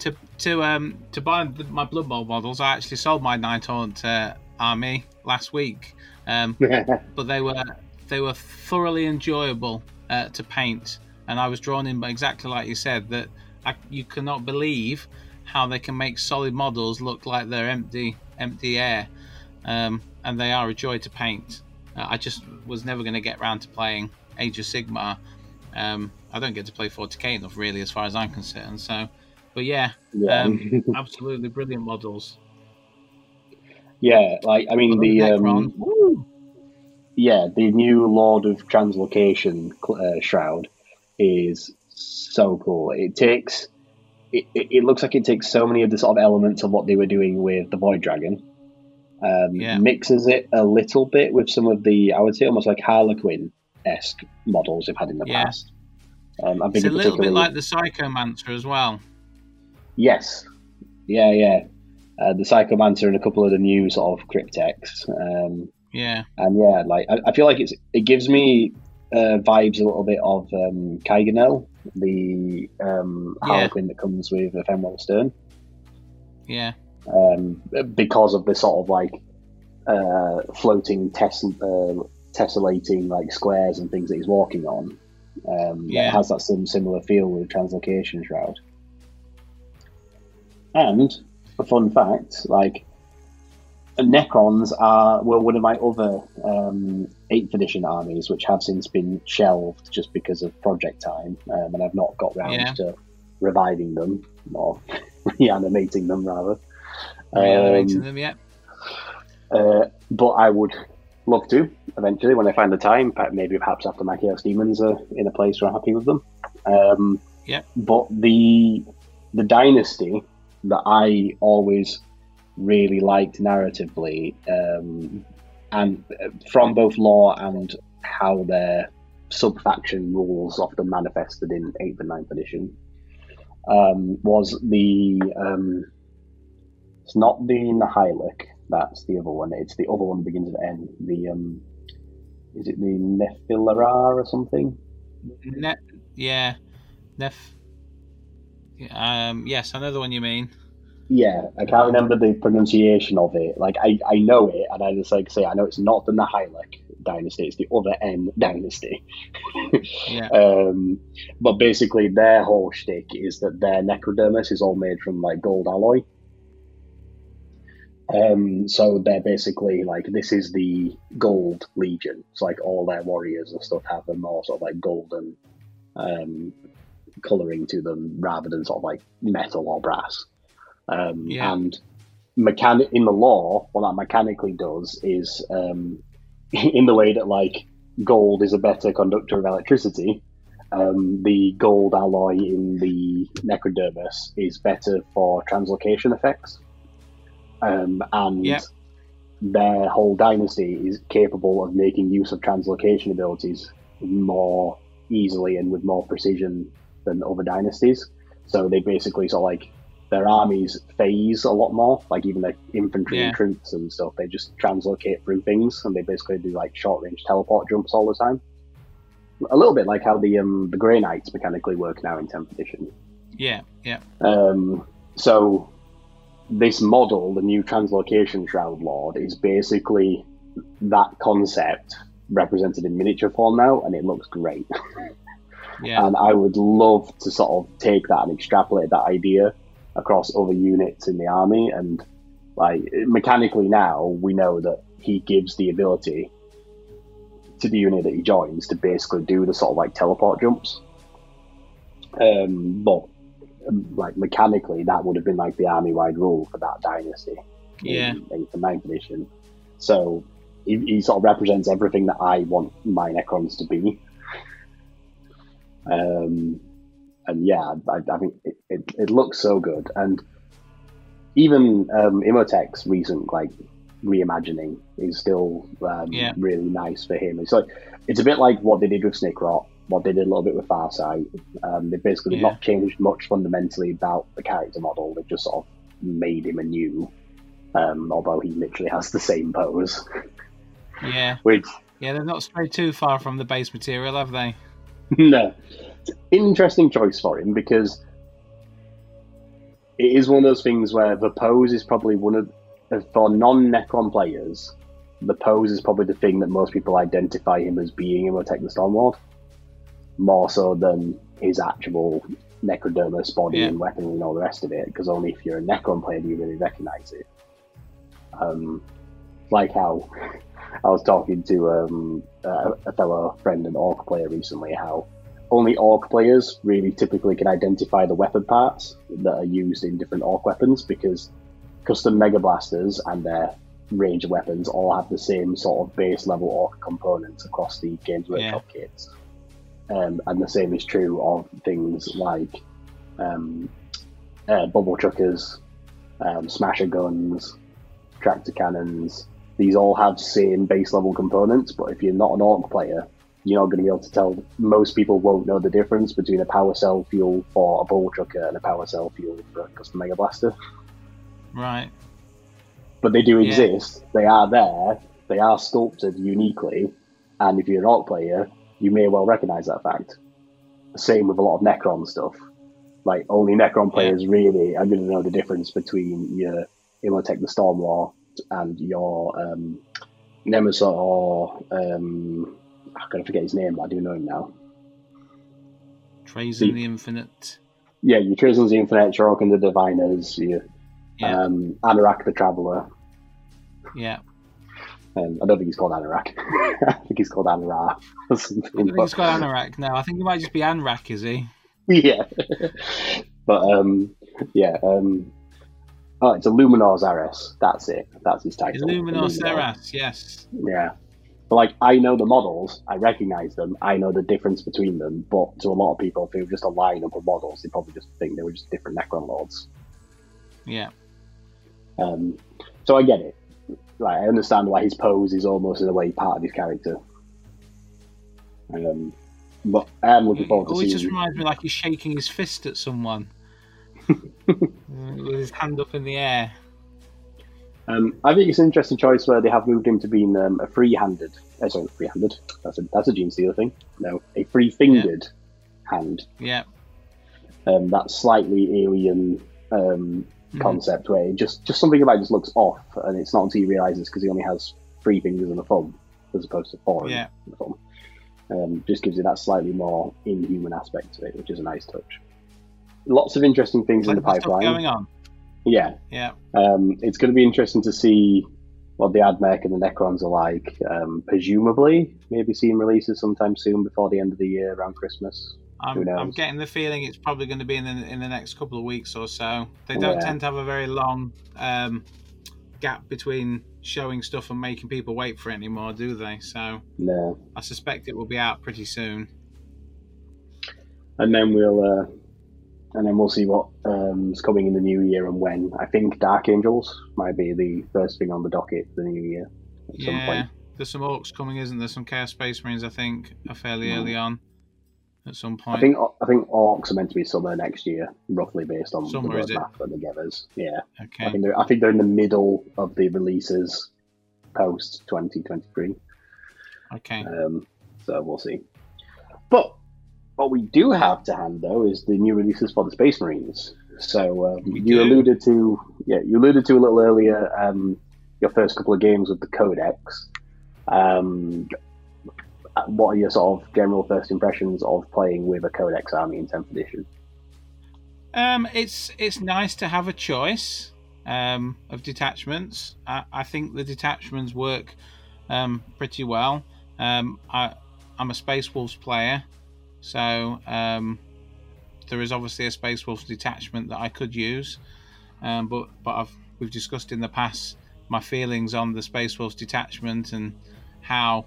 Speaker 2: to to um to buy the, my Blood Bowl models. I actually sold my Night Haunt uh, army last week, um, but they were they were thoroughly enjoyable uh, to paint, and I was drawn in by exactly like you said that I, you cannot believe how they can make solid models look like they're empty empty air, um, and they are a joy to paint. Uh, I just was never going to get round to playing Age of Sigmar. Um, I don't get to play 40k enough, really, as far as I'm concerned. So, but yeah,
Speaker 1: yeah.
Speaker 2: um, absolutely brilliant models.
Speaker 1: yeah, like, I mean, the. Um, yeah, the new Lord of Translocation uh, shroud is so cool. It takes, it, it, it looks like it takes so many of the sort of elements of what they were doing with the Void Dragon, um,
Speaker 2: Yeah.
Speaker 1: mixes it a little bit with some of the, I would say, almost like Harlequin esque models they've had in the
Speaker 2: Yeah.
Speaker 1: past. Um,
Speaker 2: It's a little bit like the Psychomancer as well.
Speaker 1: Yes. Yeah, yeah. Uh, the Psychomancer and a couple of the new sort of crypteks. Um,
Speaker 2: Yeah,
Speaker 1: and yeah, like I, I feel like it's it gives me uh, vibes a little bit of um, the um,
Speaker 2: Yeah.
Speaker 1: Harlequin that comes with Ephemeral Stern,
Speaker 2: yeah,
Speaker 1: um, because of the sort of like uh, floating tess- uh, tessellating like squares and things that he's walking on. Um,
Speaker 2: Yeah.
Speaker 1: It has that sim- similar feel with Translocation Shroud. And a fun fact, like Necrons are were one of my other um, eighth edition armies, which have since been shelved just because of project time, um, and I've not got round
Speaker 2: Yeah.
Speaker 1: to reviving them or reanimating them rather.
Speaker 2: reanimating
Speaker 1: Um,
Speaker 2: them. Yeah,
Speaker 1: uh, but I would love to eventually when I find the time. Maybe perhaps after my Chaos Demons are in a place where I'm happy with them. Um,
Speaker 2: Yep.
Speaker 1: But the the dynasty that I always really liked narratively, um, and uh, from both lore and how their sub faction rules often manifested in eighth and ninth edition, um, was the um, it's not the Nihilakh, that's the other one. It's the other one begins with N. The um, is it the Nephilara or something?
Speaker 2: ne- yeah, Nef. Um, yes, I know the one you mean.
Speaker 1: Yeah, I can't remember the pronunciation of it. Like I, I know it, and I just like say I know it's not the Nihilakh dynasty. It's the other N dynasty.
Speaker 2: Yeah,
Speaker 1: Um, but basically, their whole shtick is that their necrodermis is all made from like gold alloy. Um, so they're basically like this is the gold legion. It's like all their warriors and stuff have them all sort of like golden um, coloring to them rather than sort of like metal or brass. Um,
Speaker 2: Yeah.
Speaker 1: And mechanic in the lore, what that mechanically does is um, in the way that like gold is a better conductor of electricity. Um, the gold alloy in the necrodermis is better for translocation effects. Um, and
Speaker 2: Yep.
Speaker 1: their whole dynasty is capable of making use of translocation abilities more easily and with more precision than other dynasties. So they basically sort of like their armies phase a lot more, like even their infantry
Speaker 2: Yeah.
Speaker 1: and troops and stuff. They just translocate through things, and they basically do like short range teleport jumps all the time. A little bit like how the um, the Grey Knights mechanically work now in 10th edition.
Speaker 2: yeah, yeah,
Speaker 1: Um, so this model, the new Translocation Shroud Lord, is basically that concept represented in miniature form now, and it looks great.
Speaker 2: yeah,
Speaker 1: And I would love to sort of take that and extrapolate that idea across other units in the army. And like mechanically now, we know that he gives the ability to the unit that he joins to basically do the sort of like teleport jumps. Um, but um, like mechanically, that would have been like the army wide rule for that dynasty.
Speaker 2: Yeah.
Speaker 1: Eighth and ninth edition. So he, he sort of represents everything that I want my Necrons to be. Um, and yeah, I, I think it, it, it, looks so good. And even um, Imotekh's recent like reimagining is still um,
Speaker 2: yeah.
Speaker 1: really nice for him. It's like it's a bit like what they did with Snikrot, what they did a little bit with Farsight. Um, they basically
Speaker 2: Yeah.
Speaker 1: not changed much fundamentally about the character model. They've just sort of made him anew. Um, although he literally has the same pose,
Speaker 2: Yeah.
Speaker 1: which
Speaker 2: Yeah, they've not strayed too far from the base material, have they?
Speaker 1: no, interesting choice for him because it is one of those things where the pose is probably one of for non-Necron players. The pose is probably the thing that most people identify him as being Imotekh the Stormlord, more so than his actual Necrodermis body
Speaker 2: Yeah.
Speaker 1: and weaponry and all the rest of it. Because only if you're a Necron player do you really recognize it. Um, like how I was talking to um, a, a fellow friend, an Orc player, recently, how only Orc players really typically can identify the weapon parts that are used in different Orc weapons because custom Mega Blasters and their range of weapons all have the same sort of base level Orc components across the Games Workshop kits. Um, and the same is true of things like um, uh, bubble truckers, um, smasher guns, tractor cannons. These all have same base level components, but if you're not an orc player, you're not going to be able to tell. Most people won't know the difference between a power cell fuel for a bubble trucker and a power cell fuel for a custom mega blaster.
Speaker 2: Right.
Speaker 1: But they do
Speaker 2: Yeah.
Speaker 1: exist. They are there. They are sculpted uniquely, and if you're an orc player, you may well recognize that fact. Same with a lot of Necron stuff. Like only Necron players really are going to know the difference between your Imotekh the Stormlord and your um, Nemesis or um, I'm gonna forget his name, but I do know him now.
Speaker 2: Trazyn the Infinite.
Speaker 1: Yeah, your Trazyn's the Infinite, Shorok and the Diviners, your
Speaker 2: Yeah.
Speaker 1: um, Anorak the Traveller.
Speaker 2: Yeah.
Speaker 1: Um, I don't think he's called Anorak. I think he's called or something.
Speaker 2: I think
Speaker 1: but-
Speaker 2: it's got Anorak now. I think he might just be Anrak, is he?
Speaker 1: yeah. but um, yeah. Um, oh, it's Illuminor Szeras. That's it. That's his title.
Speaker 2: Illuminor
Speaker 1: Illuminor.
Speaker 2: Yes.
Speaker 1: Yeah. But like, I know the models. I recognize them. I know the difference between them. But to a lot of people, if they were just a lineup of models, they probably just think they were just different Necron lords.
Speaker 2: Yeah.
Speaker 1: Um, so I get it. Like, I understand why his pose is almost in a way part of his character. Um, but I am looking forward to
Speaker 2: always
Speaker 1: seeing.
Speaker 2: just reminds me like he's shaking his fist at someone. With his hand up in the air.
Speaker 1: Um, I think it's an interesting choice where they have moved him to being um, a free-handed. Uh, sorry, free-handed. That's a that's a Genestealer thing. No, a free-fingered hand.
Speaker 2: Yeah.
Speaker 1: Um, that slightly alien um,
Speaker 2: Mhm.
Speaker 1: concept where it just just something about it just looks off, and it's not until you realise it's because he only has three fingers and a thumb as opposed to four
Speaker 2: Yeah.
Speaker 1: and a thumb. Um, just gives you that slightly more inhuman aspect to it, which is a nice touch. Lots of interesting things in the pipeline.
Speaker 2: going on.
Speaker 1: Yeah,
Speaker 2: Yeah.
Speaker 1: um, it's going to be interesting to see what the Admech and the Necrons are like. Um, presumably, maybe seeing releases sometime soon before the end of the year, around Christmas.
Speaker 2: I'm? I'm getting the feeling it's probably going to be in the, in the next couple of weeks or so. They don't
Speaker 1: Yeah.
Speaker 2: tend to have a very long um, gap between showing stuff and making people wait for it anymore, do they? So
Speaker 1: No,
Speaker 2: I suspect it will be out pretty soon.
Speaker 1: and then we'll uh, and then we'll see what's um, coming in the new year and when. I think Dark Angels might be the first thing on the docket for the new year at some
Speaker 2: Yeah.
Speaker 1: point.
Speaker 2: There's some orcs coming, isn't there? Some Chaos Space Marines, I think, are fairly
Speaker 1: Mm.
Speaker 2: early on at some point.
Speaker 1: I think I think Orcs are meant to be summer next year, roughly based on
Speaker 2: Summer,
Speaker 1: the
Speaker 2: is
Speaker 1: roadmap that they give us. Yeah. okay. I
Speaker 2: okay.
Speaker 1: think they're I think they're in the middle of the releases post 2023.
Speaker 2: Okay.
Speaker 1: Um, so we'll see. But what we do have to hand though is the new releases for the Space Marines. So um, you
Speaker 2: do.
Speaker 1: alluded to yeah you alluded to a little earlier um, your first couple of games with the Codex. Um, what are your sort of general first impressions of playing with a Codex army in 10th edition?
Speaker 2: Um, it's it's nice to have a choice um, of detachments. I, I think the detachments work um, pretty well. Um, I I'm a Space Wolves player, so um, there is obviously a Space Wolf detachment that I could use, um, but but I've we've discussed in the past my feelings on the Space Wolves detachment and how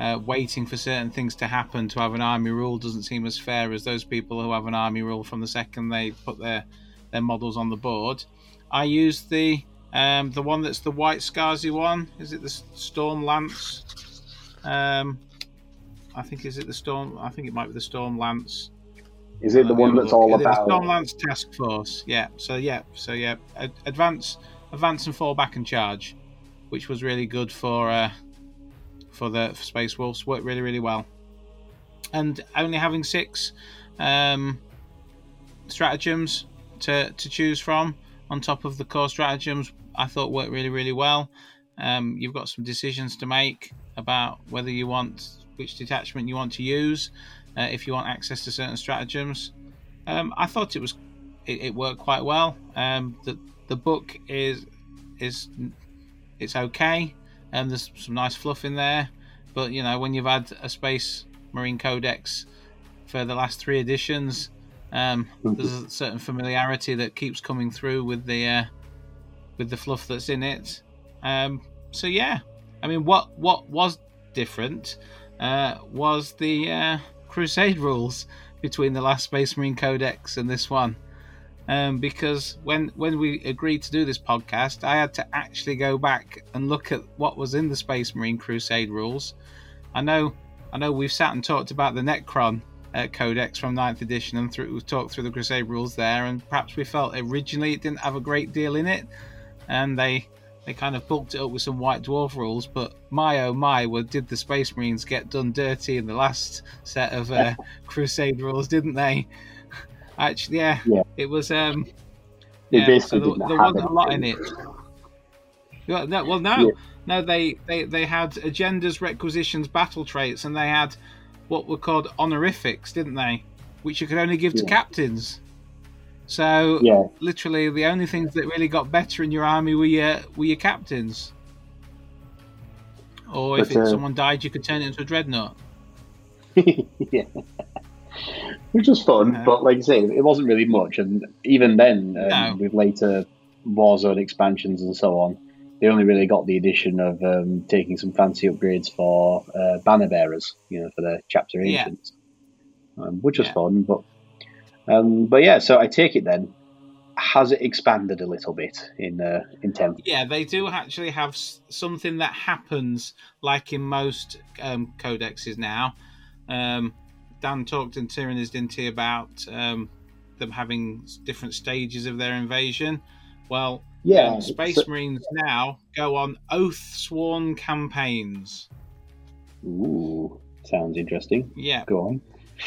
Speaker 2: uh, waiting for certain things to happen to have an army rule doesn't seem as fair as those people who have an army rule from the second they put their their models on the board. I used the um, the one that's the white Scarzy one. Is it the Storm Lance? Um, I think is it the Storm. I think it might be the Storm Lance.
Speaker 1: Is it the one that's all about
Speaker 2: Storm Lance Task Force? Yeah. So yeah. So yeah. Advance, advance, and fall back and charge, which was really good for uh, for the for Space Wolves. Worked really really well. And only having six um, stratagems to to choose from on top of the core stratagems, I thought worked really really well. Um, you've got some decisions to make about whether you want which detachment you want to use, uh, if you want access to certain stratagems. Um, I thought it was it, it worked quite well. Um, the the book is is it's okay, and there's some nice fluff in there. But you know, when you've had a Space Marine Codex for the last three editions, um, there's a certain familiarity that keeps coming through with the uh, with the fluff that's in it. Um, so yeah, I mean, what what was different uh, was the uh, Crusade rules between the last Space Marine Codex and this one. Um, because when when we agreed to do this podcast, I had to actually go back and look at what was in the Space Marine Crusade rules. I know, I know, we've sat and talked about the Necron uh, Codex from 9th edition, and through, we've talked through the Crusade rules there, and perhaps we felt originally it didn't have a great deal in it, and they they kind of bulked it up with some White Dwarf rules, but my oh my, well, did the Space Marines get done dirty in the last set of uh, Crusade rules, didn't they? Actually, yeah, yeah. it was. Um, yeah, so there, there wasn't a lot in it. no, well, no, yeah. no, they, they they had agendas, requisitions, battle traits, and they had what were called honorifics, didn't they? Which you could only give to captains. So yeah. literally, the only things that really got better in your army were your were your captains. Or if but, uh, someone died, you could turn it into a dreadnought.
Speaker 1: yeah, which was fun, uh, but like I say, it wasn't really much. And even then, um, no. with later Warzone expansions and so on, they only really got the addition of um, taking some fancy upgrades for uh, banner bearers, you know, for the chapter agents, yeah. um, which was yeah. fun. But um, but yeah, so I take it then. Has it expanded a little bit in uh, in ten?
Speaker 2: Yeah, they do actually have something that happens like in most um, codexes now. Um, Dan talked in Tyranids, didn't he, about um, them having different stages of their invasion. Well, yeah, um, Space so... Marines now go on oath sworn campaigns.
Speaker 1: Ooh, sounds interesting.
Speaker 2: Yeah,
Speaker 1: go on.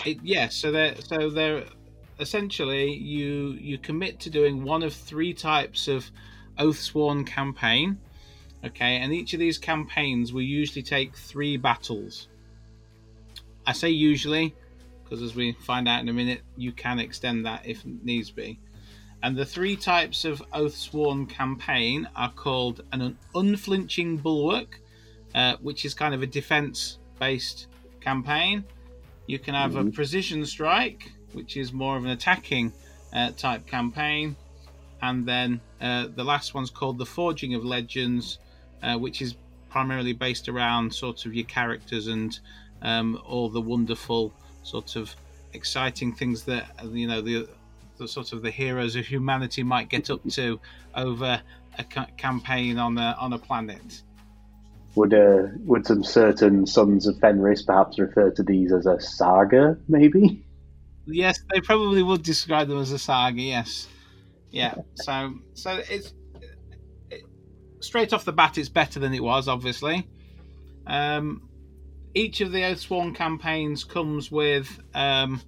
Speaker 2: It, yeah, so they're so they're essentially you you commit to doing one of three types of oath sworn campaign okay? And each of these campaigns will usually take three battles. I say usually because as we find out in a minute you can extend that if needs be. And the three types of oath sworn campaign are called an unflinching bulwark uh, which is kind of a defense based campaign. You can have mm-hmm. a precision strike which is more of an attacking uh, type campaign. And then uh, the last one's called The Forging of Legends, uh, which is primarily based around sort of your characters and um, all the wonderful sort of exciting things that you know the the sort of the heroes of humanity might get up to over a ca- campaign on a on a planet.
Speaker 1: Would uh, would some certain sons of Fenris perhaps refer to these as a saga, maybe?
Speaker 2: Yes, they probably would describe them as a saga. Yes, yeah. So, so it's it, straight off the bat, it's better than it was. Obviously, um, each of the Oathsworn campaigns comes with um,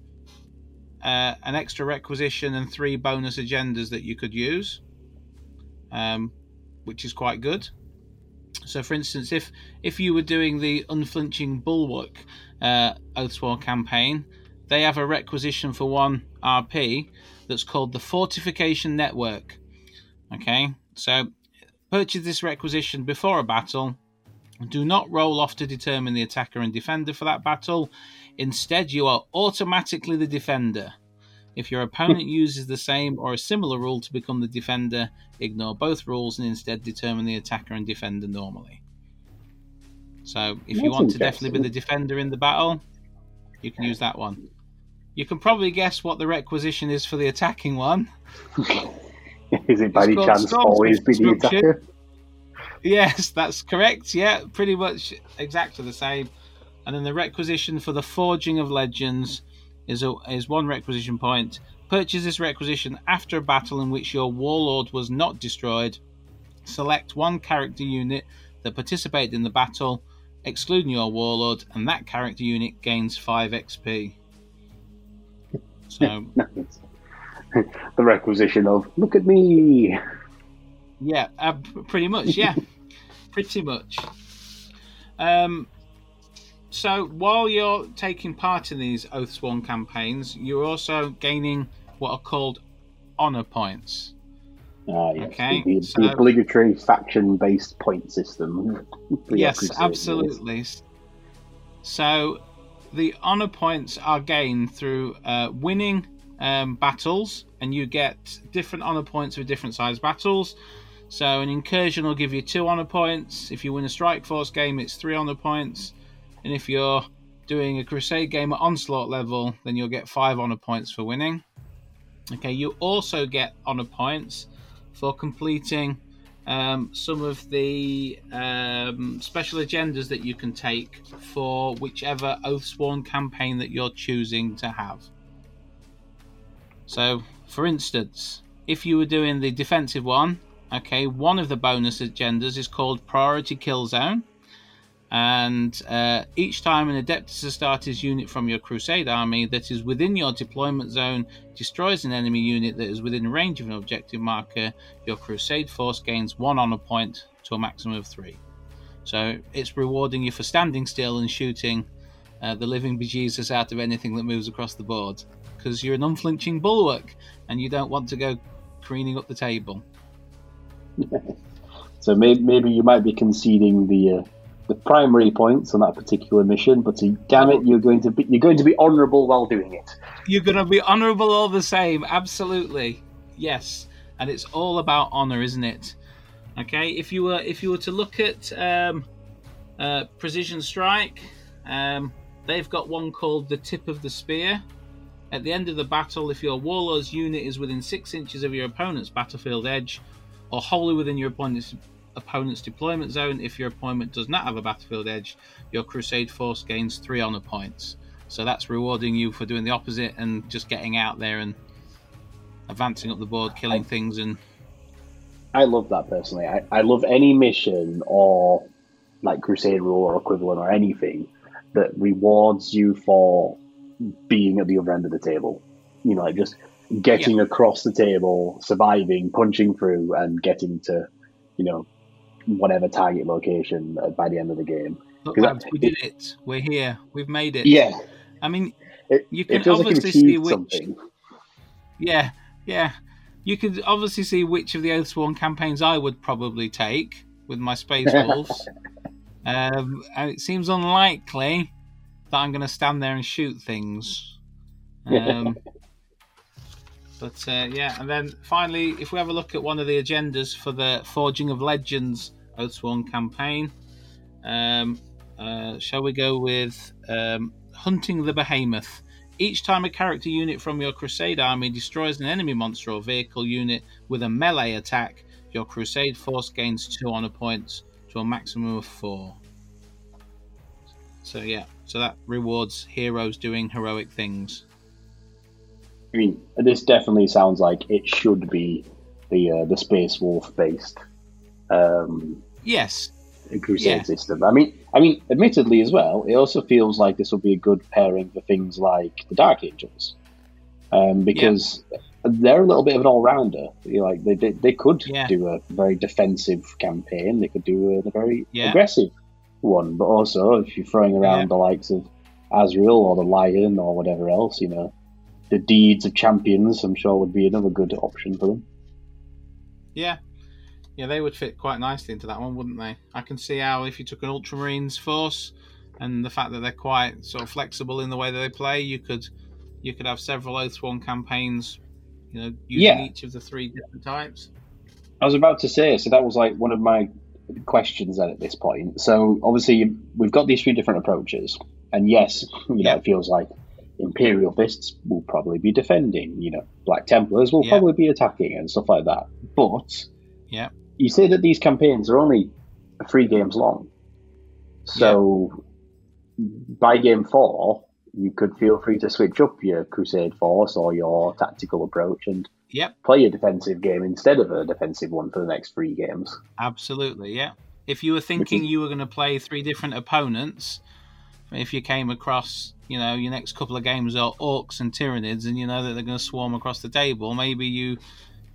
Speaker 2: uh, an extra requisition and three bonus agendas that you could use, um, which is quite good. So, for instance, if if you were doing the unflinching bulwark uh, Oathsworn campaign, they have a requisition for one RP that's called the Fortification Network. Okay, so purchase this requisition before a battle. Do not roll off to determine the attacker and defender for that battle. Instead, you are automatically the defender. If your opponent uses the same or a similar rule to become the defender, ignore both rules and instead determine the attacker and defender normally. So if you want to definitely be the defender in the battle, you can use that one. You can probably guess what the requisition is for the attacking one.
Speaker 1: Is it by any chance always be the attacker?
Speaker 2: Yes, that's correct. Yeah, pretty much exactly the same. And then the requisition for the Forging of Legends is a, is one requisition point. Purchase this requisition after a battle in which your warlord was not destroyed. Select one character unit that participated in the battle, excluding your warlord, and that character unit gains 5 XP. So,
Speaker 1: the requisition of look at me.
Speaker 2: Yeah, uh, pretty much. Yeah, pretty much. Um, so while you're taking part in these Oathsworn campaigns, you're also gaining what are called honor points.
Speaker 1: Ah, yes.
Speaker 2: Okay,
Speaker 1: the, the
Speaker 2: so-
Speaker 1: obligatory faction-based point system.
Speaker 2: yes, absolutely. So the honor points are gained through uh, winning um, battles, and you get different honor points for different size battles. So an incursion will give you two honor points. If you win a strike force game, it's three honor points, and if you're doing a crusade game at onslaught level, then you'll get five honor points for winning. Okay, you also get honor points for completing um, some of the um, special agendas that you can take for whichever Oathsworn campaign that you're choosing to have. So, for instance, if you were doing the defensive one, okay, one of the bonus agendas is called Priority Kill Zone. And uh, each time an Adeptus Astartes unit from your Crusade army that is within your deployment zone destroys an enemy unit that is within range of an objective marker, your Crusade force gains one honor point to a maximum of three. So it's rewarding you for standing still and shooting uh, the living bejesus out of anything that moves across the board because you're an unflinching bulwark and you don't want to go careening up the table.
Speaker 1: So maybe, maybe you might be conceding the uh, the primary points on that particular mission, but damn it, you're going to be you're going to be honourable while doing it.
Speaker 2: You're going to be honourable all the same, absolutely. Yes, and it's all about honour, isn't it? Okay, if you were if you were to look at um, uh, Precision Strike, um, they've got one called the Tip of the Spear. At the end of the battle, if your warlord's unit is within six inches of your opponent's battlefield edge, or wholly within your opponent's opponent's deployment zone, if your opponent does not have a battlefield edge, your Crusade force gains three honor points. So that's rewarding you for doing the opposite and just getting out there and advancing up the board, killing things, and
Speaker 1: I love that personally. I, I love any mission or like Crusade rule or equivalent or anything that rewards you for being at the other end of the table. You know, like just getting across the table, surviving, punching through, and getting to, you know, whatever target location uh, by the end of the game.
Speaker 2: look, lads, we did it. We're here. We've made it.
Speaker 1: Yeah,
Speaker 2: I mean,
Speaker 1: it,
Speaker 2: You can
Speaker 1: feels like
Speaker 2: obviously see which-
Speaker 1: something.
Speaker 2: yeah, yeah. You could obviously see which of the Oathsworn campaigns I would probably take with my Space Wolves. um, it seems unlikely that I'm going to stand there and shoot things. Um, but uh, yeah, and then finally, if we have a look at one of the agendas for the Forging of Legends Oathsworn campaign, um, uh, shall we go with um, Hunting the Behemoth? Each time a character unit from your Crusade army destroys an enemy monster or vehicle unit with a melee attack, your Crusade force gains two honor points to a maximum of four. So yeah, so that rewards heroes doing heroic things.
Speaker 1: I mean, this definitely sounds like it should be the uh, the Space Wolf based um,
Speaker 2: Yes,
Speaker 1: Crusade
Speaker 2: Yeah.
Speaker 1: system. I mean, I mean, admittedly as well, it also feels like this will be a good pairing for things like the Dark Angels, um, because they're a little bit of an all rounder. You know, like they they, they could
Speaker 2: Yeah.
Speaker 1: do a very defensive campaign. They could do a, a very
Speaker 2: Yeah.
Speaker 1: aggressive one, but also if you're throwing around
Speaker 2: Yeah.
Speaker 1: the likes of Azrael or the Lion or whatever else, you know, the deeds of champions, I'm sure would be another good option for them.
Speaker 2: yeah, yeah. They would fit quite nicely into that one, wouldn't they? I can see how if you took an Ultramarines force and the fact that they're quite sort of flexible in the way that they play, you could you could have several Oathsworn campaigns, you know, using
Speaker 1: Yeah.
Speaker 2: each of the three different types.
Speaker 1: I was about to say, so that was like one of my questions then at this point. So obviously we've got these three different approaches, and yes, you know,
Speaker 2: Yeah.
Speaker 1: it feels like Imperial Fists will probably be defending, you know, Black Templars will
Speaker 2: Yeah.
Speaker 1: probably be attacking and stuff like that. But
Speaker 2: Yeah.
Speaker 1: You say that these campaigns are only three games long, so by game four. You could feel free to switch up your Crusade Force or your tactical approach and
Speaker 2: Yep,
Speaker 1: play a defensive game instead of a defensive one for the next three games.
Speaker 2: absolutely. Yeah. If you were thinking you were going to play three different opponents, if you came across, you know, your next couple of games are orcs and tyranids, and you know that they're going to swarm across the table, maybe you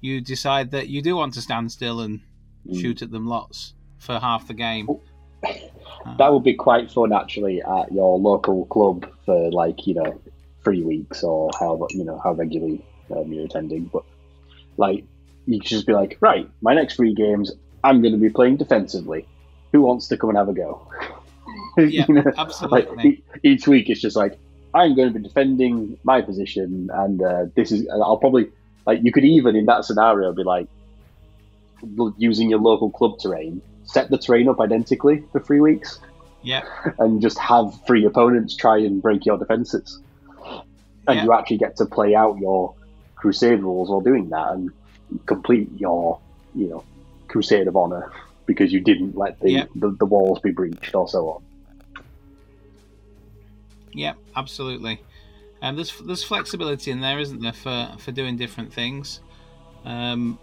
Speaker 2: you decide that you do want to stand still and
Speaker 1: Mm.
Speaker 2: shoot at them lots for half the game.
Speaker 1: That would be quite fun, actually, at your local club for like you know three weeks or how you know how regularly um, you're attending. But like you could just be like, right, my next three games, I'm going to be playing defensively. Who wants to come and have a go?
Speaker 2: Yeah,
Speaker 1: You know, like
Speaker 2: absolutely.
Speaker 1: e- each week, it's just like I'm going to be defending my position, and uh, this is. I'll probably like you could even in that scenario be like using your local club terrain, set the terrain up identically for three weeks
Speaker 2: Yeah,
Speaker 1: and just have three opponents try and break your defenses. And
Speaker 2: Yeah.
Speaker 1: you actually get to play out your crusade rules while doing that and complete your, you know, crusade of honor because you didn't let the,
Speaker 2: Yeah.
Speaker 1: the, the walls be breached or so on.
Speaker 2: yeah, absolutely. And there's there's flexibility in there, isn't there, for for doing different things. Um,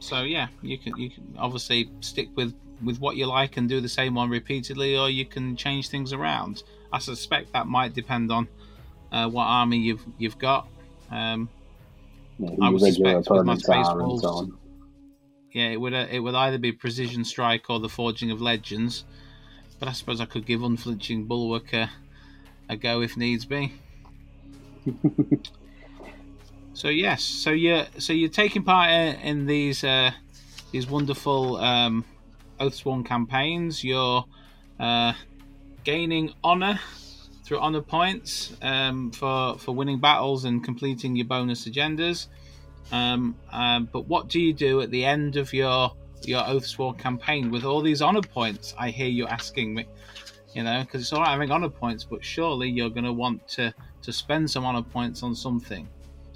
Speaker 2: so yeah, you can you can obviously stick with with what you like and do the same one repeatedly, or you can change things around. I suspect that might depend on uh, what army you've you've got. Um,
Speaker 1: who
Speaker 2: I would suspect with my Space Wolves,
Speaker 1: so
Speaker 2: yeah, it would uh, it would either be Precision Strike or the Forging of Legends, but I suppose I could give Unflinching Bulwark a, a go if needs be. so yes, so you're so you're taking part in, in these uh, these wonderful um, Oathsworn campaigns. You're uh, gaining honor through honor points um, for for winning battles and completing your bonus agendas. Um, um, but what do you do at the end of your your Oathsworn campaign with all these honor points? I hear you asking me. You know, because it's all right having honor points, but surely you're going to want to to spend some honor points on something.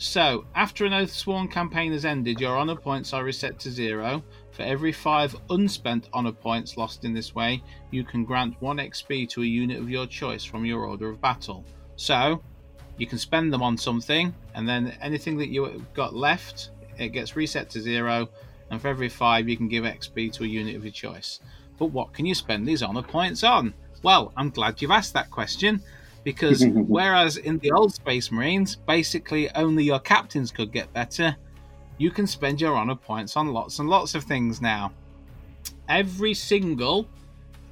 Speaker 2: So, after an oath sworn campaign has ended, your honor points are reset to zero. For every five unspent honor points lost in this way, you can grant one XP to a unit of your choice from your order of battle. So, you can spend them on something, and then anything that you have got left, it gets reset to zero. And for every five, you can give XP to a unit of your choice. But what can you spend these honor points on? Well, I'm glad you've asked that question because whereas in the old Space Marines, basically only your captains could get better, you can spend your honor points on lots and lots of things now. Every single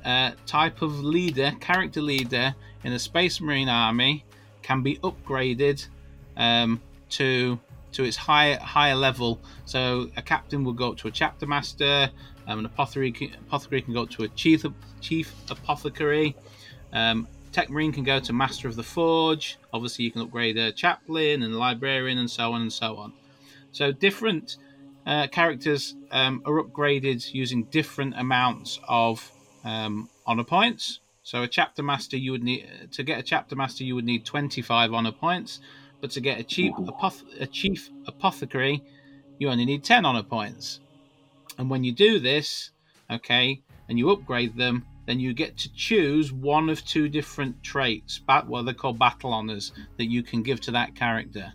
Speaker 2: uh, type of leader, character leader in a Space Marine army can be upgraded um, to to its higher higher level. So a captain will go up to a chapter master. Um, an apothecary can, apothecary can go up to a chief chief apothecary. Um, Tech Marine can go to Master of the Forge. Obviously, you can upgrade a chaplain and librarian and so on and so on. So different uh, characters um, are upgraded using different amounts of um, honor points. So a chapter master, you would need to get a chapter master, you would need 25 honor points, but to get a chief apoth- a chief apothecary, you only need 10 honor points. And when you do this, okay, and you upgrade them, then you get to choose one of two different traits, bat- what they're called battle honors, that you can give to that character.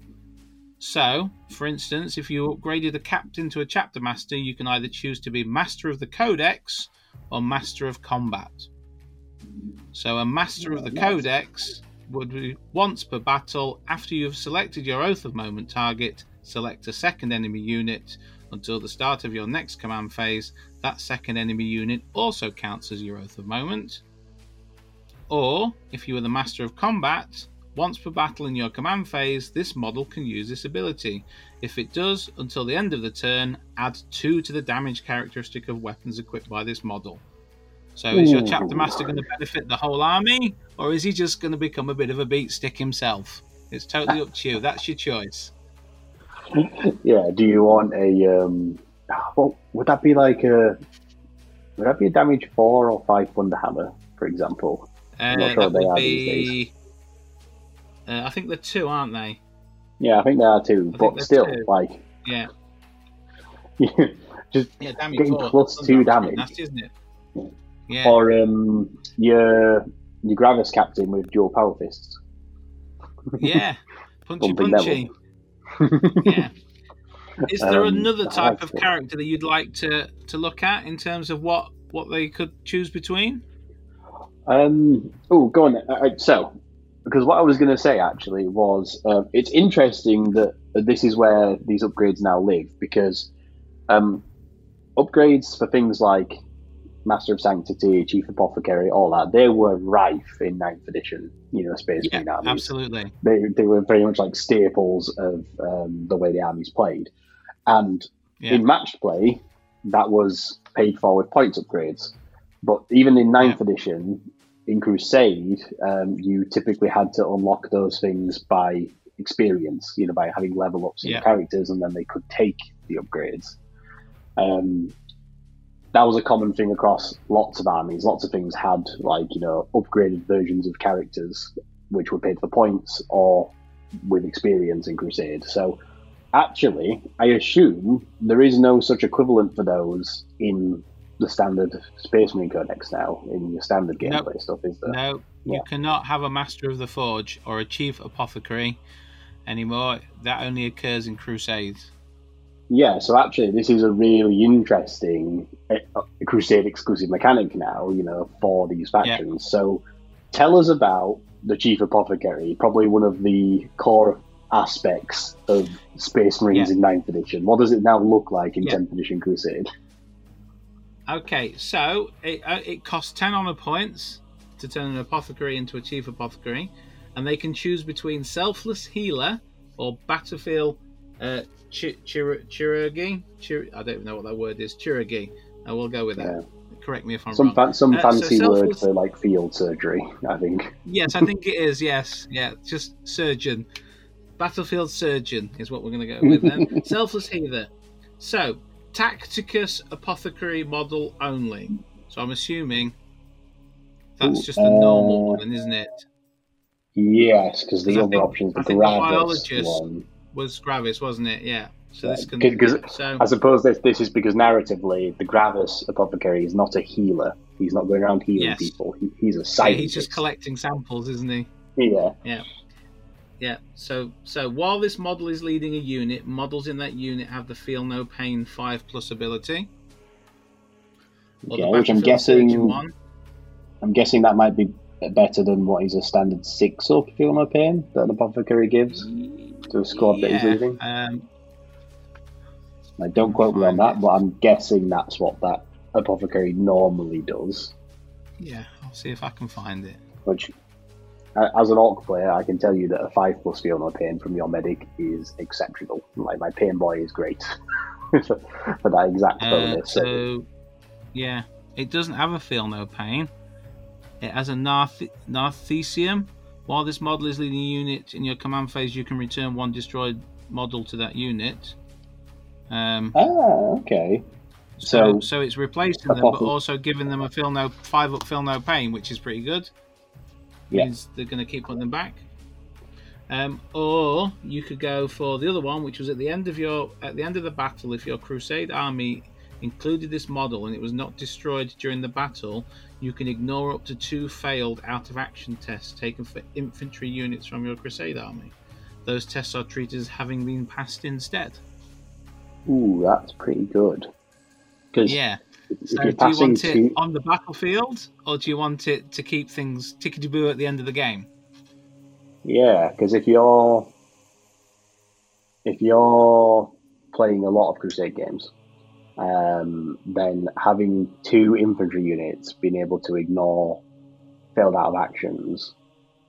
Speaker 2: So, for instance, if you upgraded a captain to a chapter master, you can either choose to be master of the codex or master of combat. So, a master of the codex would be once per battle after you've selected your Oath of Moment target, select a second enemy unit until the start of your next command phase. That second enemy unit also counts as your Oath of Moment. Or, if you are the Master of Combat, once per battle in your command phase, this model can use this ability. If it does, until the end of the turn, add 2 to the damage characteristic of weapons equipped by this model. So, is your chapter master going to benefit the whole army, or is he just going to become a bit of a beat stick himself? It's totally up to you. That's your choice.
Speaker 1: Yeah. Do you want a um? Well, would that be like a? Would that be a damage four or five thunder hammer, for example?
Speaker 2: Uh,
Speaker 1: not sure what they are these
Speaker 2: be. Uh, I think they're two, aren't they?
Speaker 1: Yeah, I think they are two,
Speaker 2: I
Speaker 1: But still,
Speaker 2: two.
Speaker 1: like,
Speaker 2: Yeah.
Speaker 1: just
Speaker 2: Yeah, damage
Speaker 1: Getting
Speaker 2: four.
Speaker 1: two damage.
Speaker 2: Nasty, isn't it? Yeah.
Speaker 1: or um your your Gravis captain with dual power fists.
Speaker 2: yeah. Punchy punchy. Yeah. Is there
Speaker 1: Um,
Speaker 2: another type of character that you'd like to, to look at in terms of what, what they could choose between?
Speaker 1: Um. Oh, go on. Uh, uh, so, because what I was going to say actually was, um, it's interesting that this is where these upgrades now live because um, upgrades for things like Master of Sanctity, Chief Apothecary, all that, they were rife in 9th edition. You know, Space
Speaker 2: Yeah,
Speaker 1: armies.
Speaker 2: absolutely.
Speaker 1: They they were very much like staples of um, the way the armies played, and
Speaker 2: Yeah.
Speaker 1: in match play, that was paid for with points upgrades. But even in ninth edition, in Crusade, um, you typically had to unlock those things by experience, you know, by having level ups in
Speaker 2: Yeah.
Speaker 1: characters, and then they could take the upgrades. Um, that was a common thing across lots of armies. Lots of things had like you know upgraded versions of characters, which were paid for points or with experience in Crusade. So actually, I assume there is no such equivalent for those in the standard Space Marine Codex now, in your standard gameplay stuff, is there?
Speaker 2: No, you
Speaker 1: Yeah.
Speaker 2: cannot have a Master of the Forge or a Chief Apothecary anymore. That only occurs in Crusades.
Speaker 1: Yeah, so actually, this is a really interesting uh, Crusade exclusive mechanic now, you know, for these factions. So tell us about the Chief Apothecary, probably one of the core aspects of Space Marines
Speaker 2: Yeah.
Speaker 1: in 9th edition. What does it now look like in
Speaker 2: Yeah.
Speaker 1: 10th edition Crusade?
Speaker 2: Okay, so it, uh, it costs 10 honor points to turn an apothecary into a chief apothecary, and they can choose between selfless healer or battlefield uh, chi- chir- I don't even know what that word is. Chirurgy. I will go with that. Correct me if I'm
Speaker 1: Some
Speaker 2: wrong.
Speaker 1: fa- some
Speaker 2: Uh, so
Speaker 1: fancy word for like field surgery, I think.
Speaker 2: Yes, I think it is. Yes, yeah, just surgeon, battlefield surgeon is what we're going to go with then. Selfless healer. So, Tacticus apothecary model only. So I'm assuming that's just a normal
Speaker 1: uh,
Speaker 2: one, isn't it?
Speaker 1: Yes, because the other
Speaker 2: think-
Speaker 1: option's the
Speaker 2: Biologis-
Speaker 1: one.
Speaker 2: Was Gravis, wasn't it? Yeah. So
Speaker 1: Yeah,
Speaker 2: this can. So
Speaker 1: I suppose this this is because narratively, the Gravis apothecary is not a healer. He's not going around healing
Speaker 2: Yes.
Speaker 1: people. He, he's a scientist.
Speaker 2: yeah, he's just collecting samples, isn't he?
Speaker 1: Yeah.
Speaker 2: Yeah. Yeah. So so while this model is leading a unit, models in that unit have the feel no pain five plus ability. The
Speaker 1: which I'm guessing-
Speaker 2: one.
Speaker 1: I'm guessing that might be better than what is a standard six up feel no pain that an apothecary gives to a squad that he's
Speaker 2: Yeah,
Speaker 1: leading.
Speaker 2: Um,
Speaker 1: Like, don't quote me on that, but I'm guessing that's what that apothecary normally does.
Speaker 2: yeah, I'll see if I can find it.
Speaker 1: Which, uh, as an orc player, I can tell you that a five plus feel no pain from your medic is exceptional. Like my pain boy is great for, that exact
Speaker 2: Uh,
Speaker 1: bonus.
Speaker 2: so, yeah, it doesn't have a feel no pain. It has a Narth- Narthecium. While this model is leading a unit in your command phase, you can return one destroyed model to that unit. Um,
Speaker 1: ah, okay.
Speaker 2: so,
Speaker 1: So,
Speaker 2: so it's replacing them, but also giving them a feel no five up feel no pain, which is pretty good.
Speaker 1: Yeah.
Speaker 2: Means they're going to keep putting them back. Um, or you could go for the other one, which was at the end of your at the end of the battle. If your Crusade army included this model and it was not destroyed during the battle, you can ignore up to two failed out of action tests taken for infantry units from your Crusade army. Those tests are treated as having been passed instead.
Speaker 1: ooh, that's pretty good. Because
Speaker 2: Yeah. So do you want it
Speaker 1: two,
Speaker 2: on the battlefield, or do you want it to keep things tickety boo at the end of the game?
Speaker 1: yeah, because if you're if you're playing a lot of Crusade games, um, then having two infantry units being able to ignore failed out of actions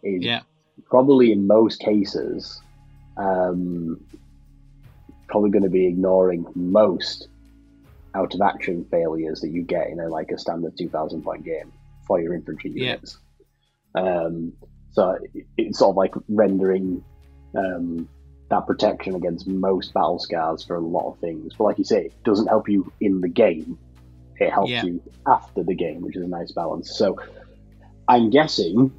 Speaker 1: is
Speaker 2: Yeah.
Speaker 1: probably in most cases um, probably going to be ignoring most out of action failures that you get in a like a standard 2000 point game for your infantry
Speaker 2: Yeah.
Speaker 1: units um, so it's sort of like rendering um, that protection against most battle scars for a lot of things. But like you say, it doesn't help you in the game. It helps
Speaker 2: Yeah.
Speaker 1: you after the game, which is a nice balance. So I'm guessing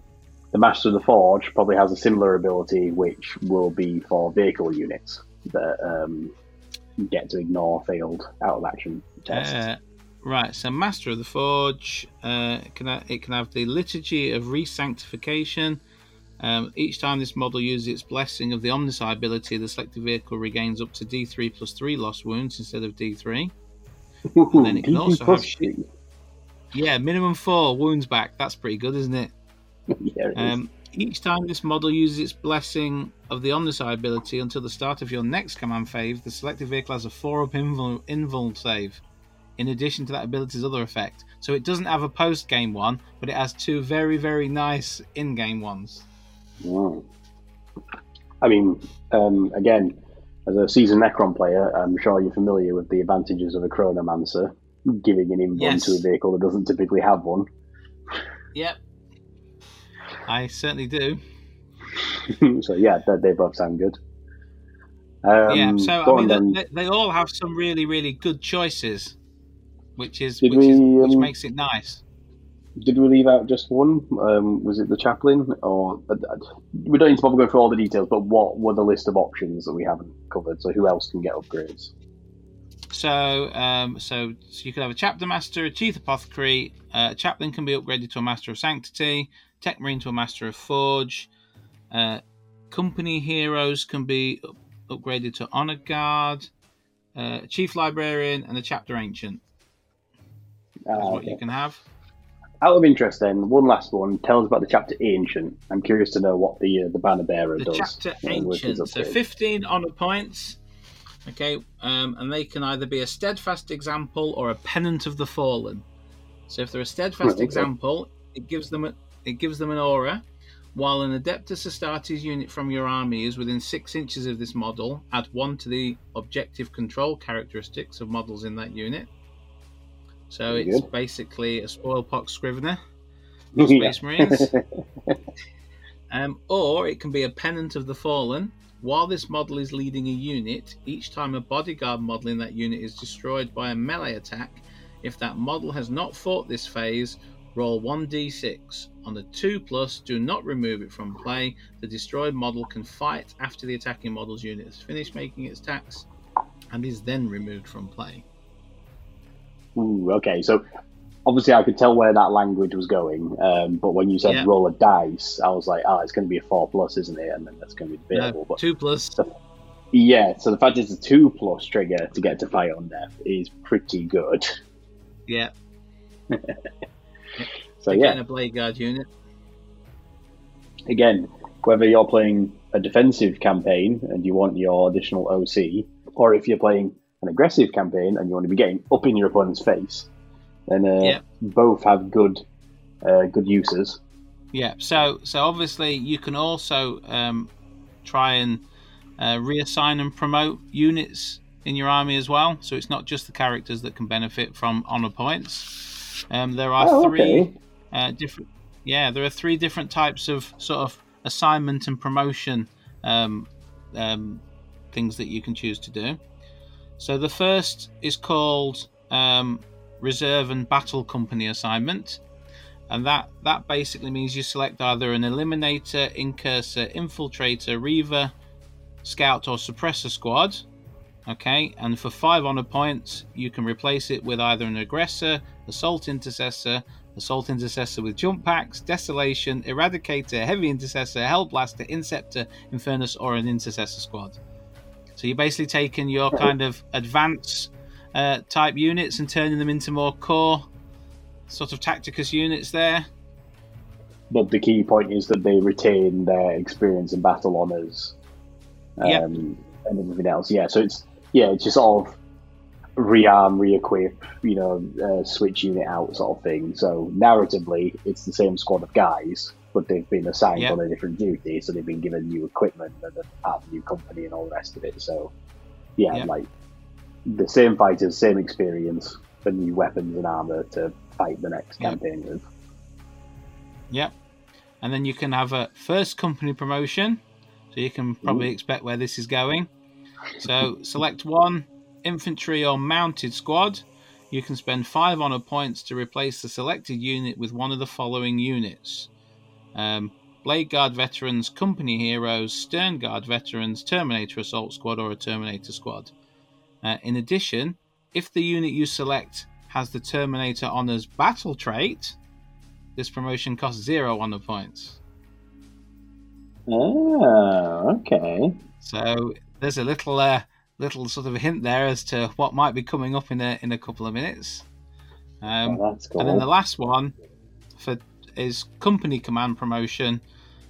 Speaker 1: the Master of the Forge probably has a similar ability, which will be for vehicle units that um, get to ignore failed out of action tests.
Speaker 2: Uh, right, so Master of the Forge uh, can ha- it can have the Liturgy of Resanctification. Um, each time this model uses its blessing of the Omnissiah ability, the selected vehicle regains up to D3 plus 3 lost wounds instead of D3. and then it can
Speaker 1: DP
Speaker 2: also have
Speaker 1: three.
Speaker 2: Yeah, minimum 4 wounds back. That's pretty good, isn't it?
Speaker 1: yeah, it is.
Speaker 2: Um, each time this model uses its blessing of the Omnissiah ability until the start of your next command phase, the selected vehicle has a 4 up invul, invul save, in addition to that ability's other effect. So it doesn't have a post game one, but it has two very, very nice in game ones.
Speaker 1: Mm. I mean, um, again, as a seasoned Necron player, I'm sure you're familiar with the advantages of a Chronomancer giving an invuln
Speaker 2: Yes.
Speaker 1: to a vehicle that doesn't typically have one.
Speaker 2: Yep. I certainly do.
Speaker 1: so yeah, they, they both sound good. Um,
Speaker 2: yeah, so I mean,
Speaker 1: on
Speaker 2: they, they all have some really, really good choices, which is which, is,
Speaker 1: we,
Speaker 2: which
Speaker 1: um,
Speaker 2: makes it nice.
Speaker 1: Did we leave out just one? Um, was it the chaplain, or uh, uh, we don't need to bother going through all the details? But what were the list of options that we haven't covered? So who else can get upgrades?
Speaker 2: So, um, so, so you could have a chapter master, a chief apothecary. Uh, a chaplain can be upgraded to a master of sanctity. Tech marine to a master of forge. Uh, company heroes can be up- upgraded to honor guard. Uh, chief librarian and a chapter ancient is
Speaker 1: Ah,
Speaker 2: what
Speaker 1: okay.
Speaker 2: you can have.
Speaker 1: Out of interest, then one last one. Tell us about the chapter ancient. I'm curious to know what the uh, the banner bearer
Speaker 2: The
Speaker 1: does.
Speaker 2: chapter ancient. So
Speaker 1: upgrade.
Speaker 2: 15 honor points. Okay, um, and they can either be a steadfast example or a pennant of the fallen. So if they're a steadfast
Speaker 1: Okay.
Speaker 2: example, it gives them a, it gives them an aura. While an Adeptus Astartes unit from your army is within six inches of this model, add one to the objective control characteristics of models in that unit. So
Speaker 1: Very
Speaker 2: it's
Speaker 1: good.
Speaker 2: basically a spoilpox scrivener. Space Marines. Um, or it can be a pennant of the fallen. While this model is leading a unit, each time a bodyguard model in that unit is destroyed by a melee attack, if that model has not fought this phase, roll 1d6. On a 2 plus, do not remove it from play. The destroyed model can fight after the attacking model's unit has finished making its attacks and is then removed from play.
Speaker 1: Ooh, okay, so obviously I could tell where that language was going, um, but when you said
Speaker 2: Yeah.
Speaker 1: roll a dice, I was like, oh, it's going to be a four plus, isn't it? And then that's going to be debatable.
Speaker 2: No,
Speaker 1: but
Speaker 2: 2 plus.
Speaker 1: yeah, so the fact it's a two plus trigger to get to fight on death is pretty good.
Speaker 2: Yeah,
Speaker 1: So
Speaker 2: again,
Speaker 1: yeah,
Speaker 2: a Bladeguard unit.
Speaker 1: again, whether you're playing a defensive campaign and you want your additional OC, or if you're playing an aggressive campaign and you want to be getting up in your opponent's face, then uh,
Speaker 2: Yeah.
Speaker 1: both have good uh, good uses.
Speaker 2: Yeah, so so obviously you can also um, try and uh, reassign and promote units in your army as well. So it's not just the characters that can benefit from honor points. Um, there are
Speaker 1: Oh,
Speaker 2: three
Speaker 1: okay.
Speaker 2: uh, different. Yeah, there are three different types of sort of assignment and promotion um, um, things that you can choose to do. So the first is called um, Reserve and Battle Company assignment, and that that basically means you select either an Eliminator, Incursor, Infiltrator, Reaver, Scout, or Suppressor squad. Okay, and for five honor points, you can replace it with either an Aggressor, Assault Intercessor, Assault Intercessor with Jump Packs, Desolation, Eradicator, Heavy Intercessor, Hellblaster, Inceptor, Infernus, or an Intercessor squad. So you're basically taking your kind of advanced uh, type units and turning them into more core sort of Tacticus units there.
Speaker 1: But the key point is that they retain their experience in battle honors um,
Speaker 2: Yep.
Speaker 1: and everything else. Yeah, so it's yeah, it's just sort of rearm, re-equip, you know, uh, switch unit out sort of thing. So narratively, it's the same squad of guys, but they've been assigned
Speaker 2: Yep.
Speaker 1: on a different duty, so they've been given new equipment and a part of the new company and all the rest of it. So yeah,
Speaker 2: Yep.
Speaker 1: like the same fighters, same experience, but new weapons and armor to fight the next
Speaker 2: Yep.
Speaker 1: campaign with.
Speaker 2: Yep. And then you can have a first company promotion, so you can probably expect where this is going. So select one infantry or mounted squad. You can spend five honor points to replace the selected unit with one of the following units. Um, Bladeguard veterans, company heroes, Sternguard veterans, Terminator Assault Squad, or a Terminator Squad. Uh, in addition, if the unit you select has the Terminator Honors battle trait, this promotion costs zero honor points.
Speaker 1: Oh, okay.
Speaker 2: So there's a little uh, little sort of a hint there as to what might be coming up in a in a couple of minutes. Um,
Speaker 1: Oh, that's cool.
Speaker 2: And then the last one for is company command promotion.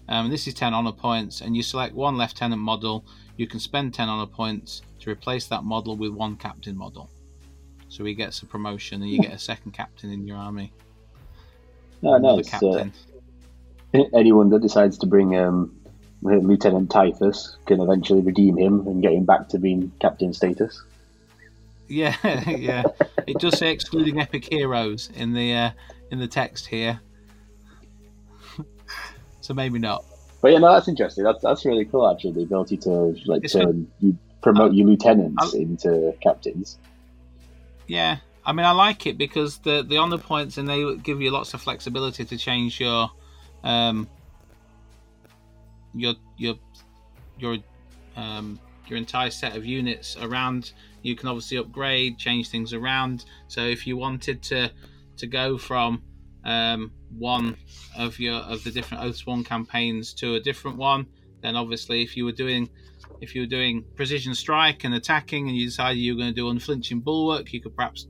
Speaker 2: Um, this is 10 honor points, and you select one lieutenant model. You can spend 10 honor points to replace that model with one captain model. So he gets a promotion, and you get a second captain in your army.
Speaker 1: oh,
Speaker 2: no,
Speaker 1: nice. Uh,
Speaker 2: captain.
Speaker 1: anyone that decides to bring um, Lieutenant Titus can eventually redeem him and get him back to being captain status.
Speaker 2: Yeah, yeah. It does say excluding epic heroes in the uh, in the text here. So maybe not.
Speaker 1: But yeah, no, that's interesting. That's that's really cool. Actually, the ability to like
Speaker 2: It's
Speaker 1: turn you promote your lieutenants
Speaker 2: I'll-
Speaker 1: into captains.
Speaker 2: Yeah, I mean, I like it because the the honor points and they give you lots of flexibility to change your um your your your um your entire set of units around. You can obviously upgrade, change things around. So if you wanted to to go from um, one of your of the different Oathsworn campaigns to a different one, then obviously if you were doing if you were doing precision strike and attacking and you decided you were going to do unflinching bulwark, you could perhaps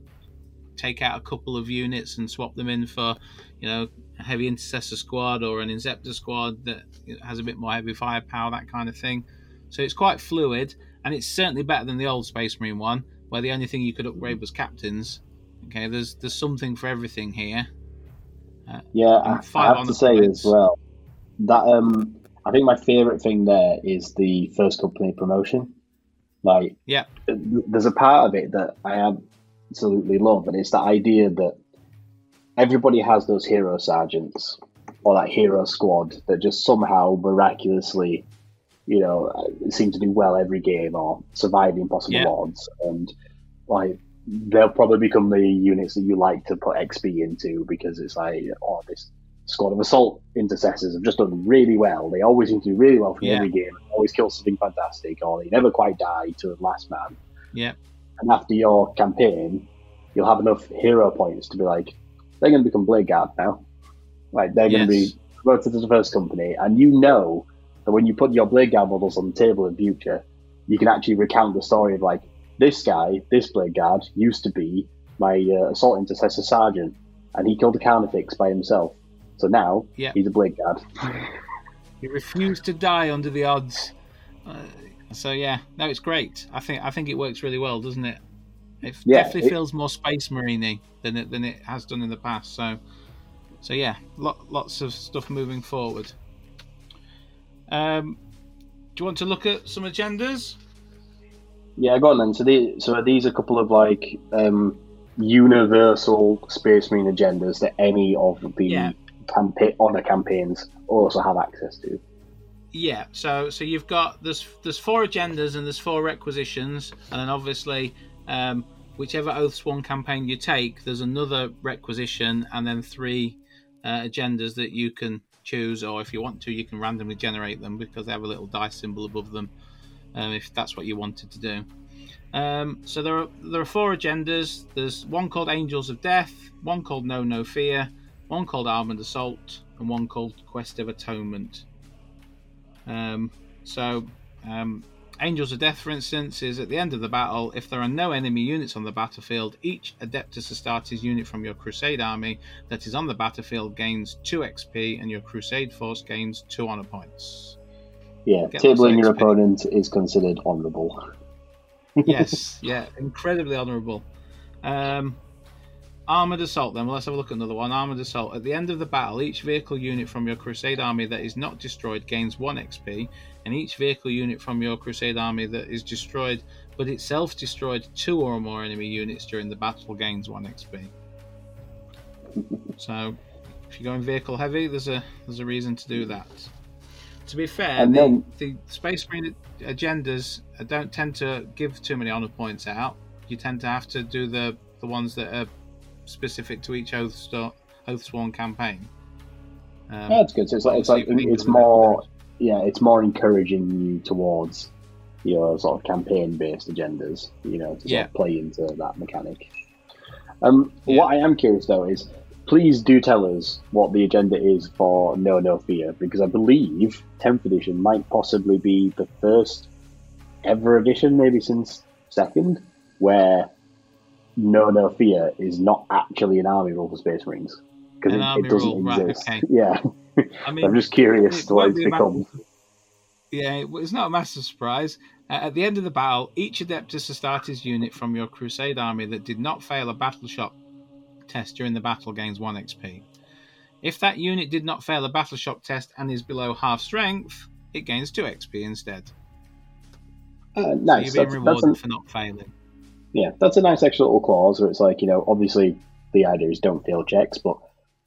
Speaker 2: take out a couple of units and swap them in for, you know, a heavy intercessor squad or an inceptor squad that has a bit more heavy firepower, that kind of thing. So it's quite fluid, and it's certainly better than the old Space Marine one, where the only thing you could upgrade was captains. Okay, there's there's something for everything here.
Speaker 1: Yeah, I, I have to say
Speaker 2: points.
Speaker 1: as well that um, I think my favorite thing there is the first company promotion. Like,
Speaker 2: Yeah.
Speaker 1: there's a part of it that I absolutely love, and it's the idea that everybody has those hero sergeants or that hero squad that just somehow miraculously, you know, seem to do well every game or survive the impossible
Speaker 2: Yeah.
Speaker 1: odds, and like they'll probably become the units that you like to put XP into because it's like, oh, this squad of assault intercessors have just done really well. They always seem to do really well from
Speaker 2: Yeah.
Speaker 1: every game, always kill something fantastic, or they never quite die to the last man.
Speaker 2: Yeah.
Speaker 1: And after your campaign, you'll have enough hero points to be like, they're going to become Bladeguard now. Like, they're going to be promoted to the first company, and you know that when you put your Bladeguard models on the table in future, you can actually recount the story of like, this guy, this Bladeguard, used to be my uh, assault intercessor sergeant, and he killed a Carnifex by himself. So now he's a Bladeguard.
Speaker 2: He refused to die under the odds. Uh, so yeah, no, it's great. I think I think it works really well, doesn't it? It
Speaker 1: Yeah,
Speaker 2: definitely
Speaker 1: it-
Speaker 2: feels more space marine than it than it has done in the past. So, so yeah, lot, lots of stuff moving forward. Um, do you want to look at some agendas?
Speaker 1: Yeah, go on then. So, the, so are these a couple of like um, universal Space Marine agendas that any of the
Speaker 2: Yeah.
Speaker 1: campaign honor campaigns also have access to?
Speaker 2: Yeah, so so you've got there's there's four agendas and there's four requisitions, and then obviously um, whichever Oathsworn campaign you take, there's another requisition and then three uh, agendas that you can choose, or if you want to, you can randomly generate them because they have a little dice symbol above them, um, if that's what you wanted to do. Um, so there are there are four agendas. There's one called Angels of Death, one called No No Fear, one called Armored Assault, and one called Quest of Atonement. Um, so, um, Angels of Death, for instance, is at the end of the battle. If there are no enemy units on the battlefield, each Adeptus Astartes unit from your Crusade army that is on the battlefield gains 2 XP, and your Crusade force gains 2 honor points.
Speaker 1: Yeah, tabling your opponent is considered honourable.
Speaker 2: yes, yeah, incredibly honourable. Um, Armored Assault, then. Well, let's have a look at another one. Armored Assault. At the end of the battle, each vehicle unit from your Crusade army that is not destroyed gains 1 XP, and each vehicle unit from your Crusade army that is destroyed but itself destroyed two or more enemy units during the battle gains 1 XP. So, if you're going vehicle heavy, there's a there's a reason to do that. To be fair,
Speaker 1: And
Speaker 2: the,
Speaker 1: then-
Speaker 2: the Space Marine agendas don't tend to give too many honor points out. You tend to have to do the the ones that are specific to each Oath Sto- Oathsworn campaign. Um,
Speaker 1: Yeah, it's good. So it's like it's like it's more yeah, it's more encouraging you towards your sort of campaign-based agendas. You know, to sort
Speaker 2: Yeah.
Speaker 1: of play into that mechanic. Um,
Speaker 2: Yeah.
Speaker 1: what I am curious though is, please do tell us what the agenda is for No No Fear, because I believe 10th edition might possibly be the first ever edition, maybe since second, where No No Fear is not actually an army rule for Space Marines because it, it doesn't
Speaker 2: rule, right,
Speaker 1: exist.
Speaker 2: okay.
Speaker 1: Yeah.
Speaker 2: I mean,
Speaker 1: I'm just curious to what it's become.
Speaker 2: matter- Yeah, it- it's not a massive surprise. Uh, at the end of the battle, each Adeptus Astartes unit from your Crusade army that did not fail a battle shock test during the battle gains 1 XP. If that unit did not fail a battle shock test and is below half strength, it gains 2 XP instead.
Speaker 1: Uh,
Speaker 2: So
Speaker 1: nice.
Speaker 2: you're being
Speaker 1: That's, that's
Speaker 2: rewarded
Speaker 1: an,
Speaker 2: for not failing.
Speaker 1: yeah, that's a nice extra little clause where it's like, you know, obviously the idea is don't fail checks, but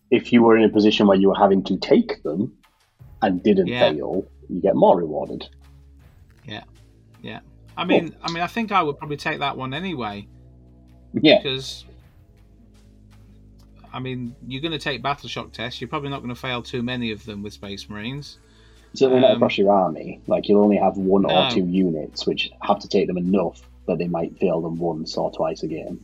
Speaker 1: if you were in a position where you were having to take them and didn't
Speaker 2: Yeah.
Speaker 1: fail, you get more rewarded. Yeah, yeah.
Speaker 2: I mean, I mean, I think I would probably take that one anyway
Speaker 1: Yeah.
Speaker 2: because, I mean, you're going to take battle shock tests. You're probably not going to fail too many of them with Space Marines.
Speaker 1: Certainly not
Speaker 2: Um,
Speaker 1: across your army. Like you'll only have one or two units which have to take them enough that they might fail them once or twice a game.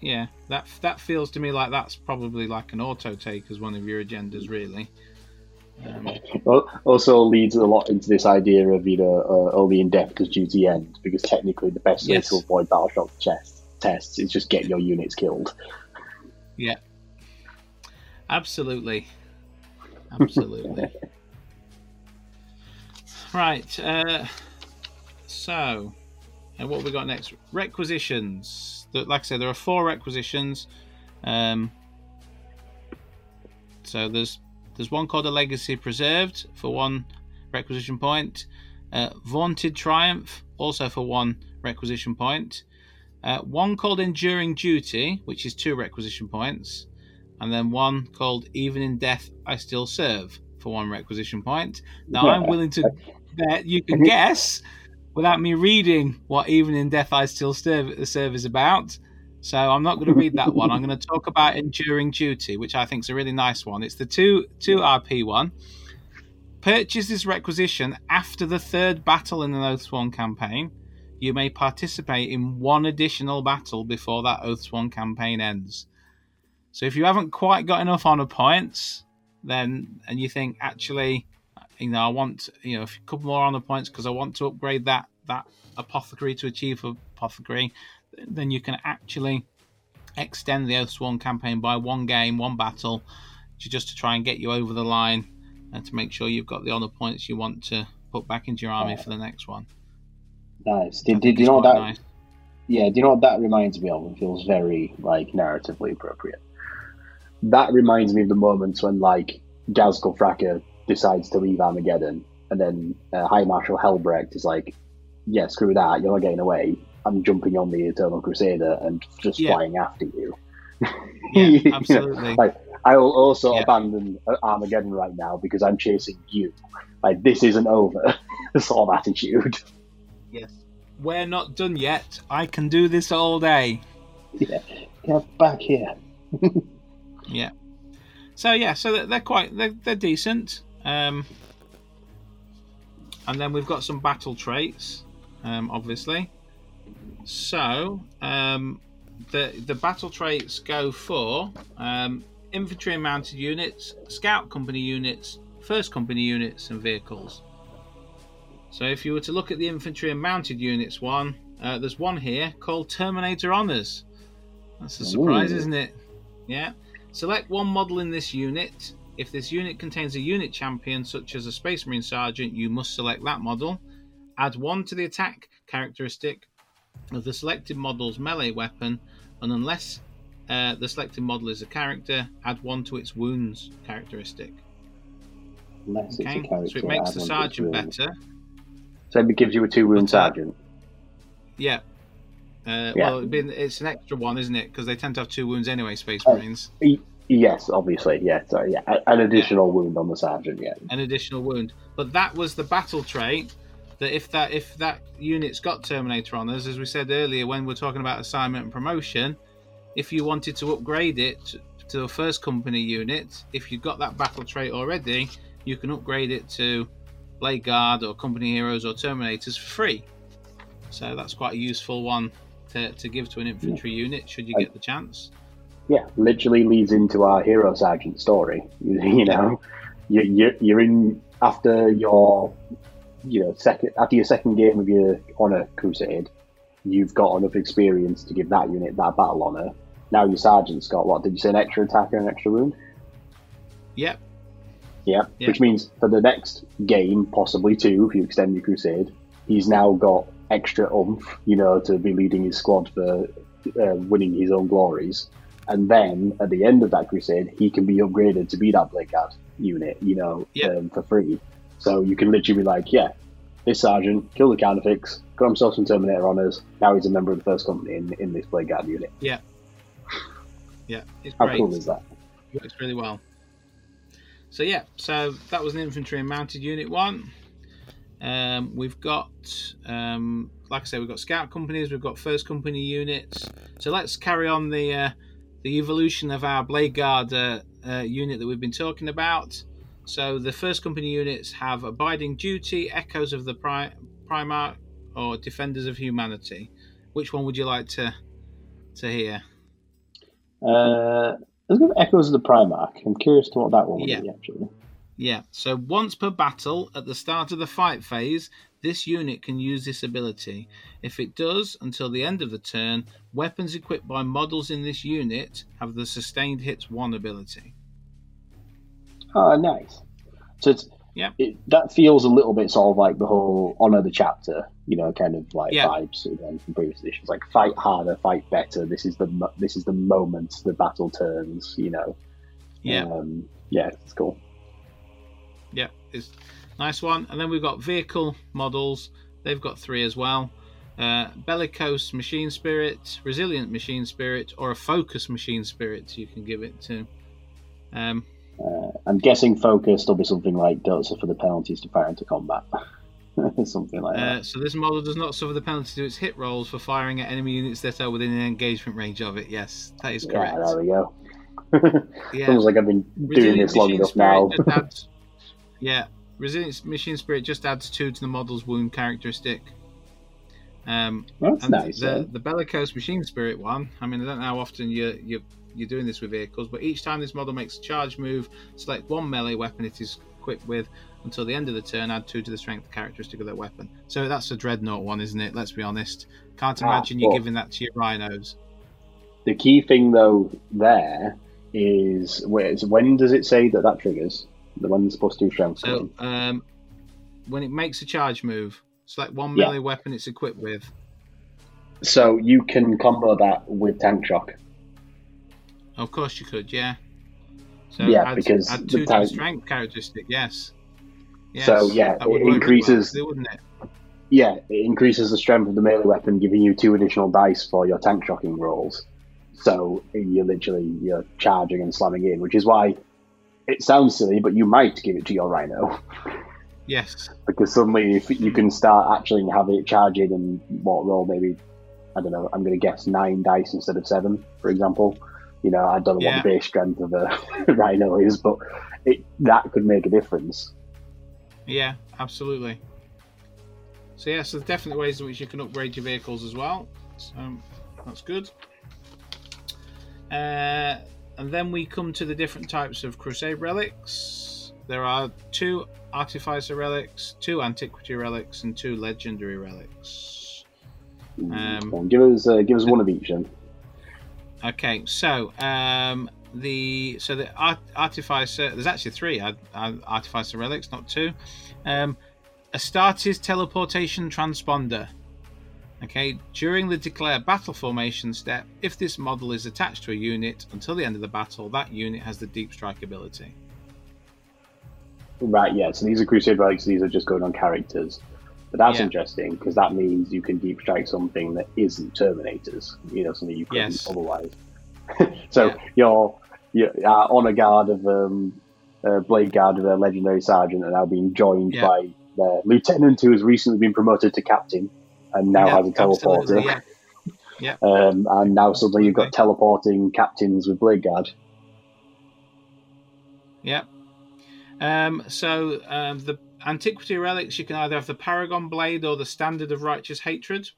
Speaker 2: Yeah, that that feels to me like that's probably like an auto take as one of your agendas, really. Um,
Speaker 1: Also leads a lot into this idea of you know uh, only in death does duty end because technically the best way to avoid battle shock tests is just get your units killed.
Speaker 2: Absolutely, absolutely. right. Uh, so, and what have we got next? Requisitions. Like I said, there are four requisitions. Um, so there's there's one called a legacy preserved for one requisition point. Uh, vaunted triumph also for one requisition point. Uh, one called enduring duty, which is two requisition points, and then one called even in death I still serve for one requisition point. Now I'm willing to bet you can guess without me reading what even in death I still serve, serve is about. So I'm not going to read that one. I'm going to talk about enduring duty, which I think is a really nice one. It's the two two RP one. Purchase this requisition after the third battle in an Oathsworn campaign. You may participate in one additional battle before that Oathsworn campaign ends. So if you haven't quite got enough honor points, then and you think actually, you know, I want you know a couple more honor points because I want to upgrade that that apothecary to achieve apothecary, then you can actually extend the Oathsworn campaign by one game, one battle, just to try and get you over the line and to make sure you've got the honor points you want to put back into your army for the next one.
Speaker 1: Nice. Did,
Speaker 2: think
Speaker 1: did you know what that?
Speaker 2: nice.
Speaker 1: Yeah. Do you know what that reminds me of? It feels very like narratively appropriate. That reminds me of the moments when like Ghazghkull Thraka decides to leave Armageddon, and then uh, High Marshal Helbrecht is like, "Yeah, screw that. You're not getting away. I'm jumping on the Eternal Crusader and just
Speaker 2: Yeah.
Speaker 1: flying after you."
Speaker 2: Yeah, absolutely.
Speaker 1: like I will also
Speaker 2: Yeah.
Speaker 1: abandon uh, Armageddon right now because I'm chasing you. Like this isn't over. sort of attitude.
Speaker 2: Yes. We're not done yet. I can do this all day.
Speaker 1: yeah, get back here.
Speaker 2: Yeah. So yeah, so they're, quite they're, they're decent. Um, and then we've got some battle traits, um, obviously. So um, the the battle traits go for um, infantry and mounted units, scout company units, first company units, and vehicles. So if you were to look at the infantry and mounted units one, uh, there's one here called Terminator Honors. That's a surprise,
Speaker 1: Ooh.
Speaker 2: isn't it? Yeah. Select one model in this unit. If this unit contains a unit champion, such as a Space Marine Sergeant, you must select that model. Add one to the attack characteristic of the selected model's melee weapon, and unless uh, the selected model is a character, add one to its wounds characteristic.
Speaker 1: Unless
Speaker 2: Okay,
Speaker 1: it's a character.
Speaker 2: so it makes the sergeant better.
Speaker 1: So it gives you a two wound
Speaker 2: uh,
Speaker 1: sergeant.
Speaker 2: Yeah. Uh,
Speaker 1: Yeah.
Speaker 2: Well, it's an extra one, isn't it? Because they tend to have two wounds anyway, Space
Speaker 1: Oh.
Speaker 2: Marines.
Speaker 1: Yes, obviously, yeah. Sorry, yeah. An additional wound on the sergeant, yeah.
Speaker 2: an additional wound. But that was the battle trait that if that if that unit's got Terminator Honors, as we said earlier when we're talking about assignment and promotion, if you wanted to upgrade it to a first company unit, if you've got that battle trait already, you can upgrade it to Bladeguard or Company Heroes or Terminators for free. So that's quite a useful one to, to give to an infantry unit should you get the chance.
Speaker 1: Yeah, literally leads into our hero sergeant story. You, you know, you, you, you're in after your, you know, second after your second game of your honor crusade, you've got enough experience to give that unit that battle honor. Now your sergeant's got what? Did you say an extra attack and an extra wound?
Speaker 2: Yep.
Speaker 1: Yeah,
Speaker 2: Yeah.
Speaker 1: which means for the next game, possibly two, if you extend your crusade, he's now got extra oomph, you know, to be leading his squad for uh, winning his own glories. And then at the end of that crusade, he can be upgraded to be that Bladeguard unit, you know,
Speaker 2: Yeah.
Speaker 1: um, for free. So you can literally be like, yeah, this sergeant killed the Carnifex, got himself some Terminator honors. Now he's a member of the first company in, in this Bladeguard unit.
Speaker 2: Yeah. Yeah. It's
Speaker 1: How
Speaker 2: great.
Speaker 1: cool is that?
Speaker 2: works really well. So yeah, so that was an infantry and mounted unit one. Um, we've got, um, like I said, we've got scout companies, we've got first company units. So let's carry on the uh, the evolution of our bladeguard uh, uh, unit that we've been talking about. So the first company units have abiding duty, echoes of the pri- or defenders of humanity. Which one would you like to to hear?
Speaker 1: There's got echoes of the Primarch. I'm curious to what that one would
Speaker 2: Yeah.
Speaker 1: be, actually.
Speaker 2: Yeah, so once per battle, at the start of the fight phase, this unit can use this ability. If it does, until the end of the turn, weapons equipped by models in this unit have the sustained hits 1 ability.
Speaker 1: Oh, nice. So it's
Speaker 2: Yep.
Speaker 1: it, that feels a little bit sort of like the whole honor the chapter, you know, kind of like
Speaker 2: Yeah.
Speaker 1: vibes again from previous editions. Like fight harder, fight better. This is the this is the moment the battle turns. You know.
Speaker 2: Yeah,
Speaker 1: Um, yeah, it's cool.
Speaker 2: yeah, it's nice one. And then we've got vehicle models, they've got three as well. Uh, bellicose machine spirit, resilient machine spirit, or a focus machine spirit you can give it to. Um,
Speaker 1: Uh, I'm guessing focused will be something like don't the penalties to fire into combat, something like
Speaker 2: Uh,
Speaker 1: that.
Speaker 2: so this model does not suffer the penalty to its hit rolls for firing at enemy units that are within an engagement range of it. Yes, that is correct.
Speaker 1: Yeah, there we go.
Speaker 2: Yeah,
Speaker 1: Feels like I've been doing
Speaker 2: Resilient
Speaker 1: this long enough now.
Speaker 2: adds- yeah, resilient machine spirit just adds two to the model's wound characteristic. Um,
Speaker 1: That's
Speaker 2: and
Speaker 1: nice.
Speaker 2: the
Speaker 1: eh?
Speaker 2: the bellicose machine spirit one. I mean, I don't know how often you you you're doing this with vehicles, but each time this model makes a charge move, select one melee weapon it is equipped with until the end of the turn. Add two to the strength characteristic of that weapon. So that's a dreadnought one, isn't it? Let's be honest. Can't
Speaker 1: Ah,
Speaker 2: imagine you giving that to your rhinos.
Speaker 1: The key thing, though, there is when does it say that that triggers? The one's supposed to do strength.
Speaker 2: So um, when it makes a charge move, select one
Speaker 1: Yeah.
Speaker 2: melee weapon it's equipped with.
Speaker 1: So you can combo that with tank shock.
Speaker 2: Of course you could, yeah. So
Speaker 1: Yeah,
Speaker 2: add,
Speaker 1: because
Speaker 2: add two to the
Speaker 1: tank-
Speaker 2: strength characteristic, yes. Yes.
Speaker 1: So, yeah, it increases-
Speaker 2: well, it?
Speaker 1: Yeah, it increases the strength of the melee weapon, giving you two additional dice for your tank shocking rolls. So you're literally you're charging and slamming in, which is why it sounds silly, but you might give it to your rhino
Speaker 2: Yes.
Speaker 1: because suddenly if you can start actually having it charging and what roll maybe I don't know. I'm going to guess nine dice instead of seven, for example. You know, I don't know
Speaker 2: Yeah.
Speaker 1: what the base strength of a rhino is, but it that could make a difference.
Speaker 2: Yeah, absolutely. So yeah, so there's definitely ways in which you can upgrade your vehicles as well. So that's good. Uh, and then we come to the different types of Crusade relics. There are two Artificer relics, two Antiquity relics, and two Legendary relics. Um,
Speaker 1: on, give us uh, give us one of each then.
Speaker 2: Okay, so um, the so the art, artificer. There's actually three art- artificer relics, not two. Um, Astartes teleportation transponder. Okay, during the declare battle formation step, if this model is attached to a unit until the end of the battle, that unit has the deep strike ability.
Speaker 1: Right, yeah. So these are Crusade relics. These are just going on characters. But that's
Speaker 2: Yeah.
Speaker 1: interesting because that means you can deep strike something that isn't Terminators. You know, something you couldn't
Speaker 2: Yes.
Speaker 1: otherwise. so
Speaker 2: Yeah.
Speaker 1: your yeah, our honor guard of um, uh, bladeguard of a legendary sergeant are now being joined
Speaker 2: Yeah.
Speaker 1: by their lieutenant who has recently been promoted to captain and now
Speaker 2: Yeah,
Speaker 1: has a teleporter.
Speaker 2: absolutely, yeah.
Speaker 1: Um, and now suddenly you've got teleporting captains with bladeguard.
Speaker 2: Yeah. Um, so um, the antiquity relics, you can either have the Paragon Blade or the Standard of Righteous Hatred.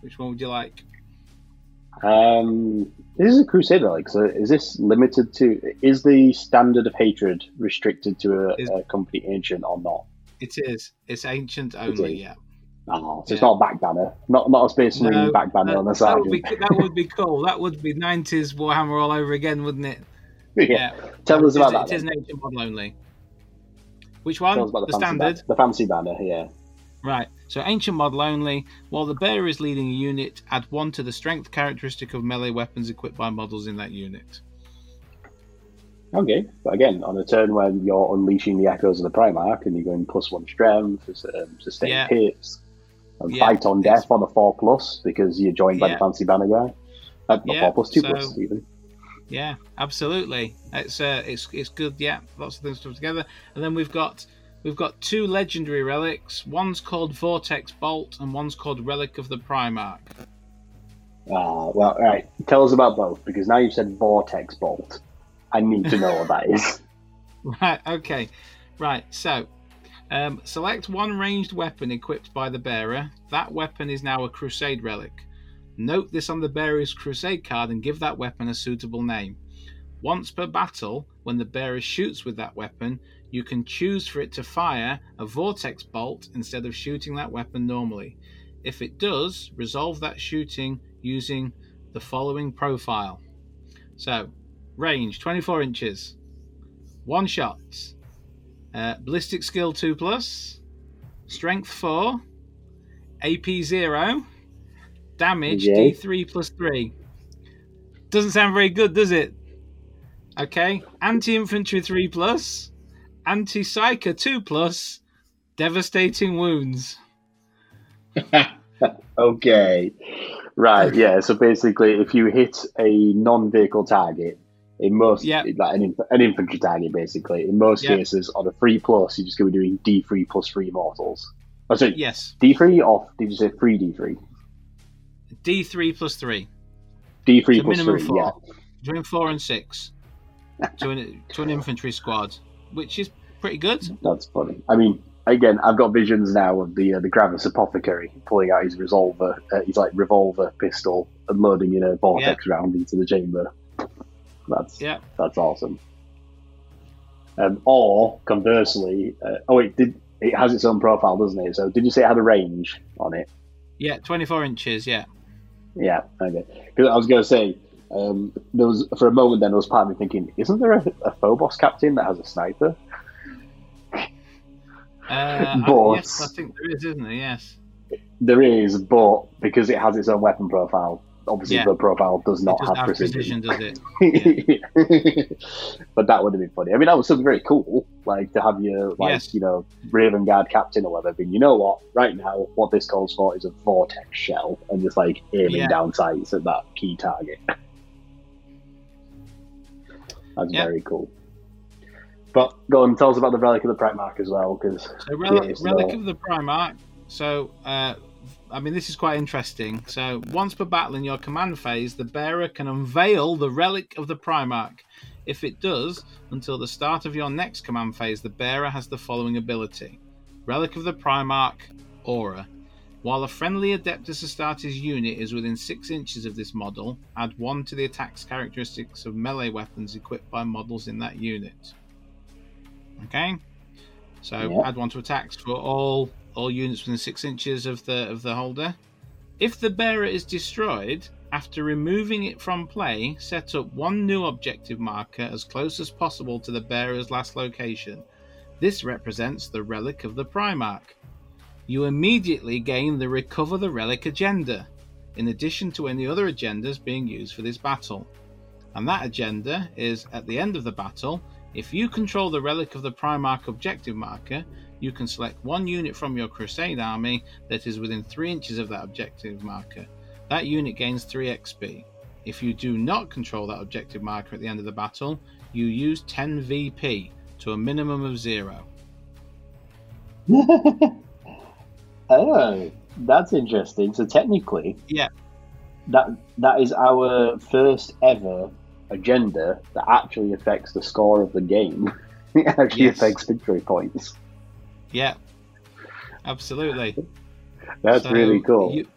Speaker 2: Which one would you like?
Speaker 1: Um, this is a crusader relic. So is this limited to? Is the standard of hatred restricted to a,
Speaker 2: Is-
Speaker 1: a company ancient or not?
Speaker 2: It is. It's ancient only.
Speaker 1: is.
Speaker 2: Yeah.
Speaker 1: Oh, so it's not a back banner, not not a space marine
Speaker 2: No,
Speaker 1: back banner
Speaker 2: that,
Speaker 1: on the
Speaker 2: that
Speaker 1: side.
Speaker 2: would be that would be cool. That would be nineties Warhammer all over again, wouldn't it?
Speaker 1: yeah. Tell us
Speaker 2: It is-
Speaker 1: about that.
Speaker 2: It is
Speaker 1: then.
Speaker 2: an ancient model only. Which one?
Speaker 1: Tell us about
Speaker 2: the
Speaker 1: the,
Speaker 2: standard.
Speaker 1: banner. The fancy banner, yeah.
Speaker 2: Right. So ancient model only. While the bearer is leading a unit, add one to the strength characteristic of melee weapons equipped by models in that unit.
Speaker 1: Okay, but again, on a turn when you're unleashing the echoes of the Primarch and you're going plus one strength, um, sustain
Speaker 2: Yeah.
Speaker 1: hits, and
Speaker 2: Yeah,
Speaker 1: fight on
Speaker 2: it's-
Speaker 1: death on a four plus because you're joined by
Speaker 2: Yeah.
Speaker 1: the fancy banner guy. Uh, not
Speaker 2: Yeah,
Speaker 1: four plus, two
Speaker 2: so-
Speaker 1: plus even.
Speaker 2: Yeah, absolutely. It's uh, it's it's good. Yeah, lots of things to put together. And then we've got we've got two legendary relics. One's called Vortex Bolt, and one's called Relic of the Primarch.
Speaker 1: Ah, well, right. Tell us about both because now you've said Vortex Bolt. I need to know what that is.
Speaker 2: Right. Okay. Right. So, um, select one ranged weapon equipped by the bearer. That weapon is now a Crusade relic. Note this on the bearer's Crusade card and give that weapon a suitable name. Once per battle, when the bearer shoots with that weapon, you can choose for it to fire a vortex bolt instead of shooting that weapon normally. If it does, resolve that shooting using the following profile. So, range 24 inches, one shot, uh, ballistic skill 2 plus, strength 4, AP 0, damage
Speaker 1: Okay.
Speaker 2: D3 plus 3. Doesn't sound very good, does it? Okay, anti infantry 3 plus, anti psyker 2 plus, devastating wounds.
Speaker 1: okay. Right, yeah. So basically, if you hit a non vehicle target, in most,
Speaker 2: Yeah.
Speaker 1: like an, inf- an infantry target, basically, in most
Speaker 2: Yeah.
Speaker 1: cases, on a 3 plus, you're just going to be doing D3 plus 3 mortals. Oh, sorry,
Speaker 2: Yes,
Speaker 1: D3 or did you say 3 D3?
Speaker 2: D3 plus 3.
Speaker 1: D3
Speaker 2: So
Speaker 1: plus
Speaker 2: minimum
Speaker 1: 3,
Speaker 2: 4.
Speaker 1: yeah.
Speaker 2: Between 4 and 6 to an, to an infantry squad, which is pretty good.
Speaker 1: That's funny. I mean, again, I've got visions now of the uh, the Gravis apothecary pulling out his revolver, uh, his like revolver pistol, and loading in a vortex round into the chamber. That's
Speaker 2: Yeah.
Speaker 1: that's awesome. Um, or conversely, uh, oh wait, did it has its own profile, doesn't it? So did you say it had a range on it?
Speaker 2: Yeah, 24 inches, yeah.
Speaker 1: Yeah, okay. Because I was going to say, um, there was for a moment then there was part of me thinking, isn't there a, a Phobos captain that has a sniper?
Speaker 2: Uh, I- yes, I think there is, isn't there? Yes.
Speaker 1: There is, but because it has its own weapon profile, obviously
Speaker 2: Yeah.
Speaker 1: the profile does not
Speaker 2: it
Speaker 1: have,
Speaker 2: have
Speaker 1: precision.
Speaker 2: precision, does it?
Speaker 1: but that would have been funny. I mean, that was something very cool, like to have your like
Speaker 2: Yes.
Speaker 1: you know Raven Guard captain or whatever. But you know what? Right now, what this calls for is a vortex shell and just like aiming
Speaker 2: Yeah.
Speaker 1: down sights at that key target. That's
Speaker 2: Yeah.
Speaker 1: very cool. But go on, tell us about the relic of the Primarch as well, because
Speaker 2: So, Relic,
Speaker 1: Yes,
Speaker 2: Relic of the Primarch. So, uh, I mean, this is quite interesting. So, once per battle in your command phase, the bearer can unveil the Relic of the Primarch. If it does, until the start of your next command phase, the bearer has the following ability Relic of the Primarch Aura. While a friendly Adeptus Astartes unit is within 6 inches of this model, add 1 to the attack's characteristics of melee weapons equipped by models in that unit. Okay? So
Speaker 1: Yeah.
Speaker 2: add 1 to attacks for all all units within 6 inches of the of the holder. If the bearer is destroyed, after removing it from play, set up one new objective marker as close as possible to the bearer's last location. This represents the relic of the Primarch. You immediately gain the Recover the Relic agenda, in addition to any other agendas being used for this battle. And that agenda is at the end of the battle, if you control the Relic of the Primarch objective marker, you can select one unit from your Crusade army that is within 3 inches of that objective marker. That unit gains 3 XP. If you do not control that objective marker at the end of the battle, you use 10 VP to a minimum of zero.
Speaker 1: oh, that's interesting. So technically,
Speaker 2: Yeah.
Speaker 1: that that is our first ever agenda that actually affects the score of the game. it actually
Speaker 2: Yes.
Speaker 1: affects victory points.
Speaker 2: Yeah, absolutely.
Speaker 1: That's
Speaker 2: So
Speaker 1: really cool.
Speaker 2: you-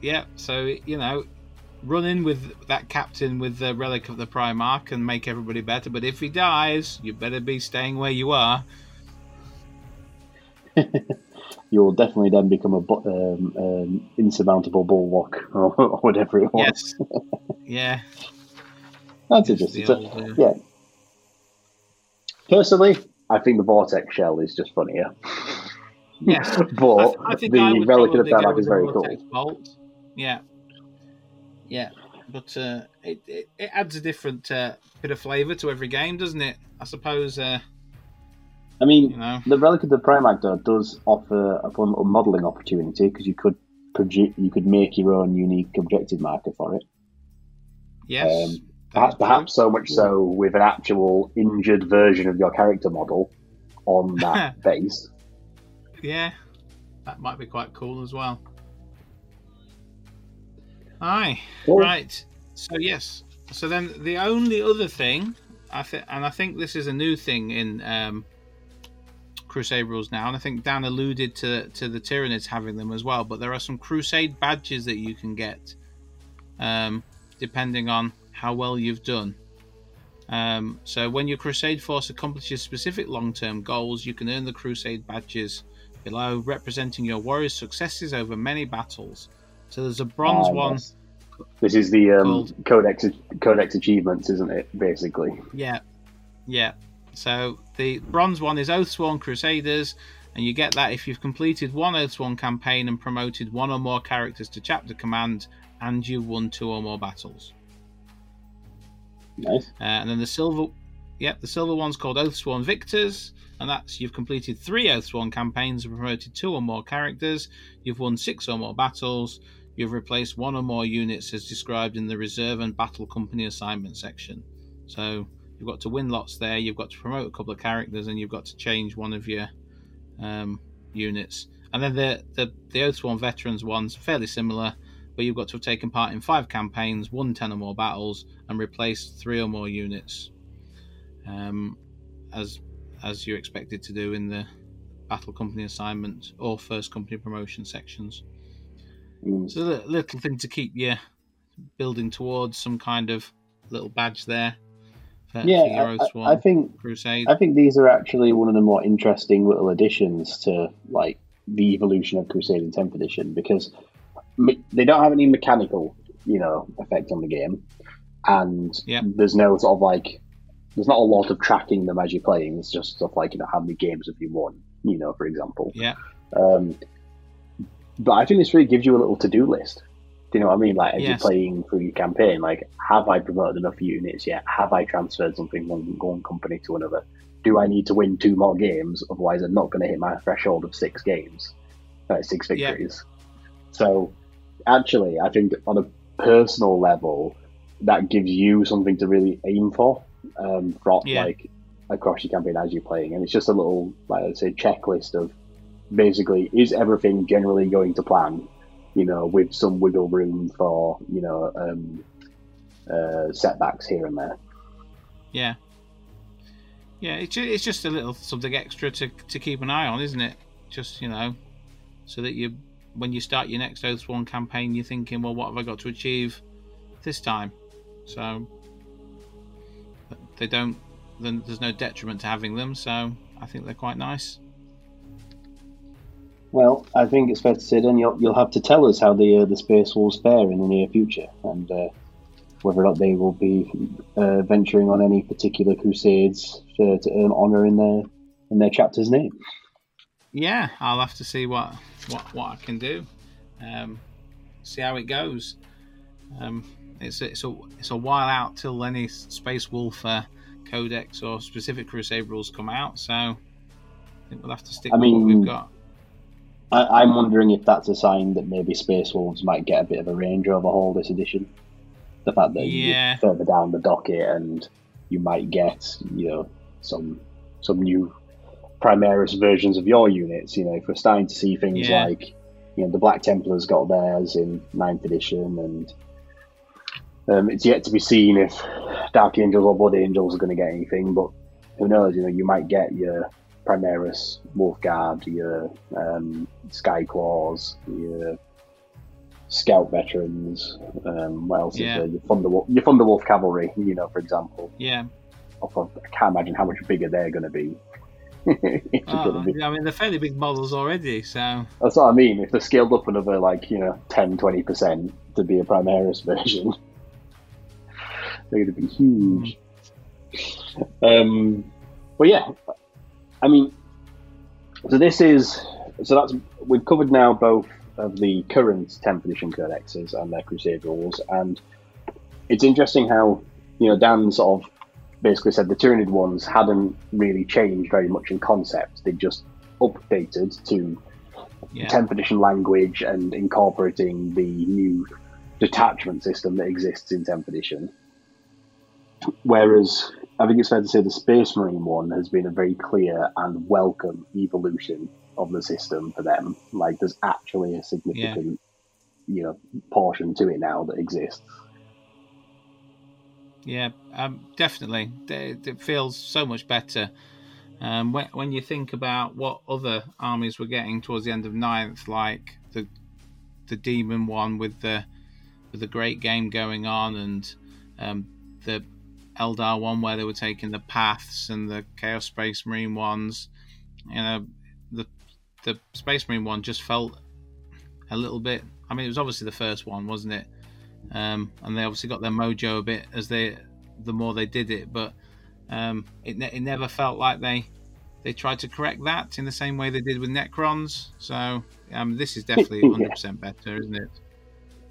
Speaker 2: yeah, so you know, run in with that captain with the relic of the Primarch and make everybody better. But if he dies, you better be staying where you are.
Speaker 1: You'll definitely then become a um, um, insurmountable bulwark or whatever it was.
Speaker 2: Yes. yeah.
Speaker 1: That's
Speaker 2: Just
Speaker 1: interesting.
Speaker 2: the
Speaker 1: So,
Speaker 2: old, uh,
Speaker 1: yeah. Personally, I think the vortex shell is just funnier.
Speaker 2: Yes.
Speaker 1: but
Speaker 2: I, I
Speaker 1: the relic of the
Speaker 2: probably go
Speaker 1: Primarch
Speaker 2: with
Speaker 1: is very cool.
Speaker 2: Bolt. Yeah. Yeah. But uh, it, it, it adds a different uh, bit of flavour to every game, doesn't it? I suppose, uh,
Speaker 1: I mean,
Speaker 2: you know.
Speaker 1: The Relic of the Primarch though does offer a fun little modelling opportunity because you could produ- you could make your own unique objective marker for it.
Speaker 2: Yes.
Speaker 1: Um, Perhaps, perhaps so much so with an actual injured version of your character model on that base.
Speaker 2: Yeah, that might be quite cool as well. Aye,
Speaker 1: Cool.
Speaker 2: right. So yes. So then the only other thing, I think, and I think this is a new thing in um, Crusade rules now, and I think Dan alluded to to the Tyranids having them as well. But there are some Crusade badges that you can get, um, depending on how well you've done. Um, so when your Crusade force accomplishes specific long-term goals, you can earn the Crusade badges below, representing your warrior's successes over many battles. So there's a bronze
Speaker 1: Ah,
Speaker 2: one.
Speaker 1: This is the um,
Speaker 2: Called-
Speaker 1: codex codex achievements, isn't it? Basically.
Speaker 2: Yeah, yeah. So the bronze one is Oathsworn Crusaders, and you get that if you've completed one Oathsworn campaign and promoted one or more characters to chapter command, and you've won two or more battles.
Speaker 1: Nice.
Speaker 2: Uh, and then the silver, yep, the silver one's called Oathsworn Victors, and that's you've completed three Oathsworn campaigns and promoted two or more characters. You've won six or more battles. You've replaced one or more units as described in the reserve and battle company assignment section. So you've got to win lots there. You've got to promote a couple of characters, and you've got to change one of your um, units. And then the the the Oathsworn Veterans one's fairly similar, but you've got to have taken part in five campaigns, won ten or more battles, and replaced three or more units, um, as as you're expected to do in the battle company assignment or first company promotion sections.
Speaker 1: Mm.
Speaker 2: So a little thing to keep you building towards some kind of little badge there
Speaker 1: Yeah, I, I, think
Speaker 2: Crusade.
Speaker 1: I think these are actually one of the more interesting little additions to like the evolution of Crusade in 10th edition because me- they don't have any mechanical, you know, effect on the game, and
Speaker 2: Yep.
Speaker 1: there's no sort of like there's not a lot of tracking them as you're playing. It's just stuff like you know how many games have you won, you know, for example.
Speaker 2: Yeah.
Speaker 1: Um, but I think this really gives you a little to-do list. Do you know what I mean? Like as
Speaker 2: Yes.
Speaker 1: you're playing through your campaign, like have I promoted enough units yet? Have I transferred something from one company to another? Do I need to win two more games? Otherwise, I'm not going to hit my threshold of six games, six
Speaker 2: Yeah.
Speaker 1: victories. So, actually, I think on a personal level, that gives you something to really aim for um, from
Speaker 2: Yeah.
Speaker 1: like across your campaign as you're playing, and it's just a little, like I say, checklist of basically is everything generally going to plan, you know, with some wiggle room for you know um, uh, setbacks here and there.
Speaker 2: Yeah. Yeah, it's ju- it's just a little something extra to to keep an eye on, isn't it? Just you know, so that you when you start your next Oathsworn campaign, you're thinking, well, what have I got to achieve this time? So they don't. Then there's no detriment to having them. So I think they're quite nice.
Speaker 1: Well, I think it's fair to say then you'll, you'll have to tell us how the uh, the Space Wolves fare in the near future, and uh, whether or not they will be uh, venturing on any particular crusades to, to earn honour in their in their chapter's name.
Speaker 2: Yeah, I'll have to see what what what I can do. Um, see how it goes. Um, it's it's a it's a while out till any Space Wolf uh, codex or specific Crusade rules come out, so I think we'll have to stick
Speaker 1: I
Speaker 2: with what we've got.
Speaker 1: I, I'm wondering if that's a sign that maybe Space Wolves might get a bit of a range overhaul this edition. The fact that
Speaker 2: Yeah.
Speaker 1: you're further down the docket and you might get, you know, some some new Primaris versions of your units. You know, if we're starting to see things
Speaker 2: Yeah.
Speaker 1: like, you know, the Black Templars got theirs in ninth edition, and um, it's yet to be seen if Dark Angels or Blood Angels are going to get anything. But who knows? You know, you might get your Primaris Wolfguard, your um, Sky Claws, your Scout Veterans. Um, what else
Speaker 2: Yeah.
Speaker 1: is there? Your Thunderwolf, your Thunderwolf Cavalry. You know, for example.
Speaker 2: Yeah.
Speaker 1: Of, I can't imagine how much bigger they're going to be.
Speaker 2: Oh,
Speaker 1: be-
Speaker 2: I mean, they're fairly big models already, so
Speaker 1: That's what I mean. If they're scaled up another, like, you know, 10 20% to be a Primaris version, they're going to be huge. Um, but yeah, I mean, so this is, so that's, we've covered now both of the current 10th edition codexes and their Crusade rules, and it's interesting how, you know, Dan sort of basically said the Tyranid ones hadn't really changed very much in concept. They just updated to
Speaker 2: yeah.
Speaker 1: 10th edition language and incorporating the new detachment system that exists in 10th edition. Whereas I think it's fair to say the Space Marine one has been a very clear and welcome evolution of the system for them. Like there's actually a significant, you know, portion to it now that exists.
Speaker 2: Yeah, um, definitely. It, it feels so much better. Um, when, when you think about what other armies were getting towards the end of ninth, like the the demon one with the with the great game going on, and um, the Eldar one where they were taking the paths, and the Chaos Space Marine ones, you know, the the Space Marine one just felt a little bit. I mean, it was obviously the first one, wasn't it? um, and they obviously got their mojo a bit as they the more they did it but um, it, ne- it never felt like they they tried to correct that in the same way they did with Necrons so um, this is definitely 100% better isn't it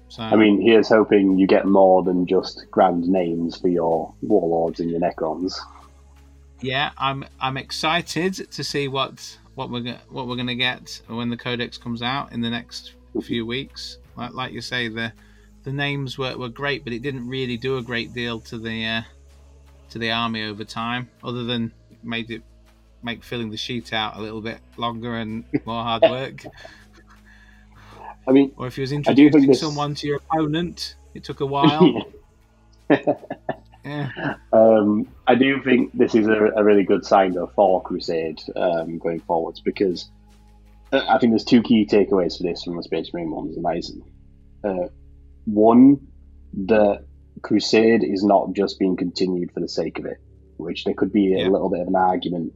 Speaker 2: so
Speaker 1: I mean, here's hoping you get more than just grand names for your warlords and your Necrons.
Speaker 2: yeah I'm I'm excited to see what what we're what we're gonna get when the codex comes out in the next few weeks like like you say the the names were, were great but it didn't really do a great deal to the uh, to the army over time other than made it make filling the sheet out a little bit longer and more hard work
Speaker 1: I mean,
Speaker 2: or if you was introducing someone to your opponent it took a while. Yeah.
Speaker 1: Um, I do think this is a, a really good sign though for Crusade um, going forwards because uh, I think there's two key takeaways for this from the Space Marine ones, and that is uh, one that Crusade is not just being continued for the sake of it, which there could be a
Speaker 2: Yeah.
Speaker 1: little bit of an argument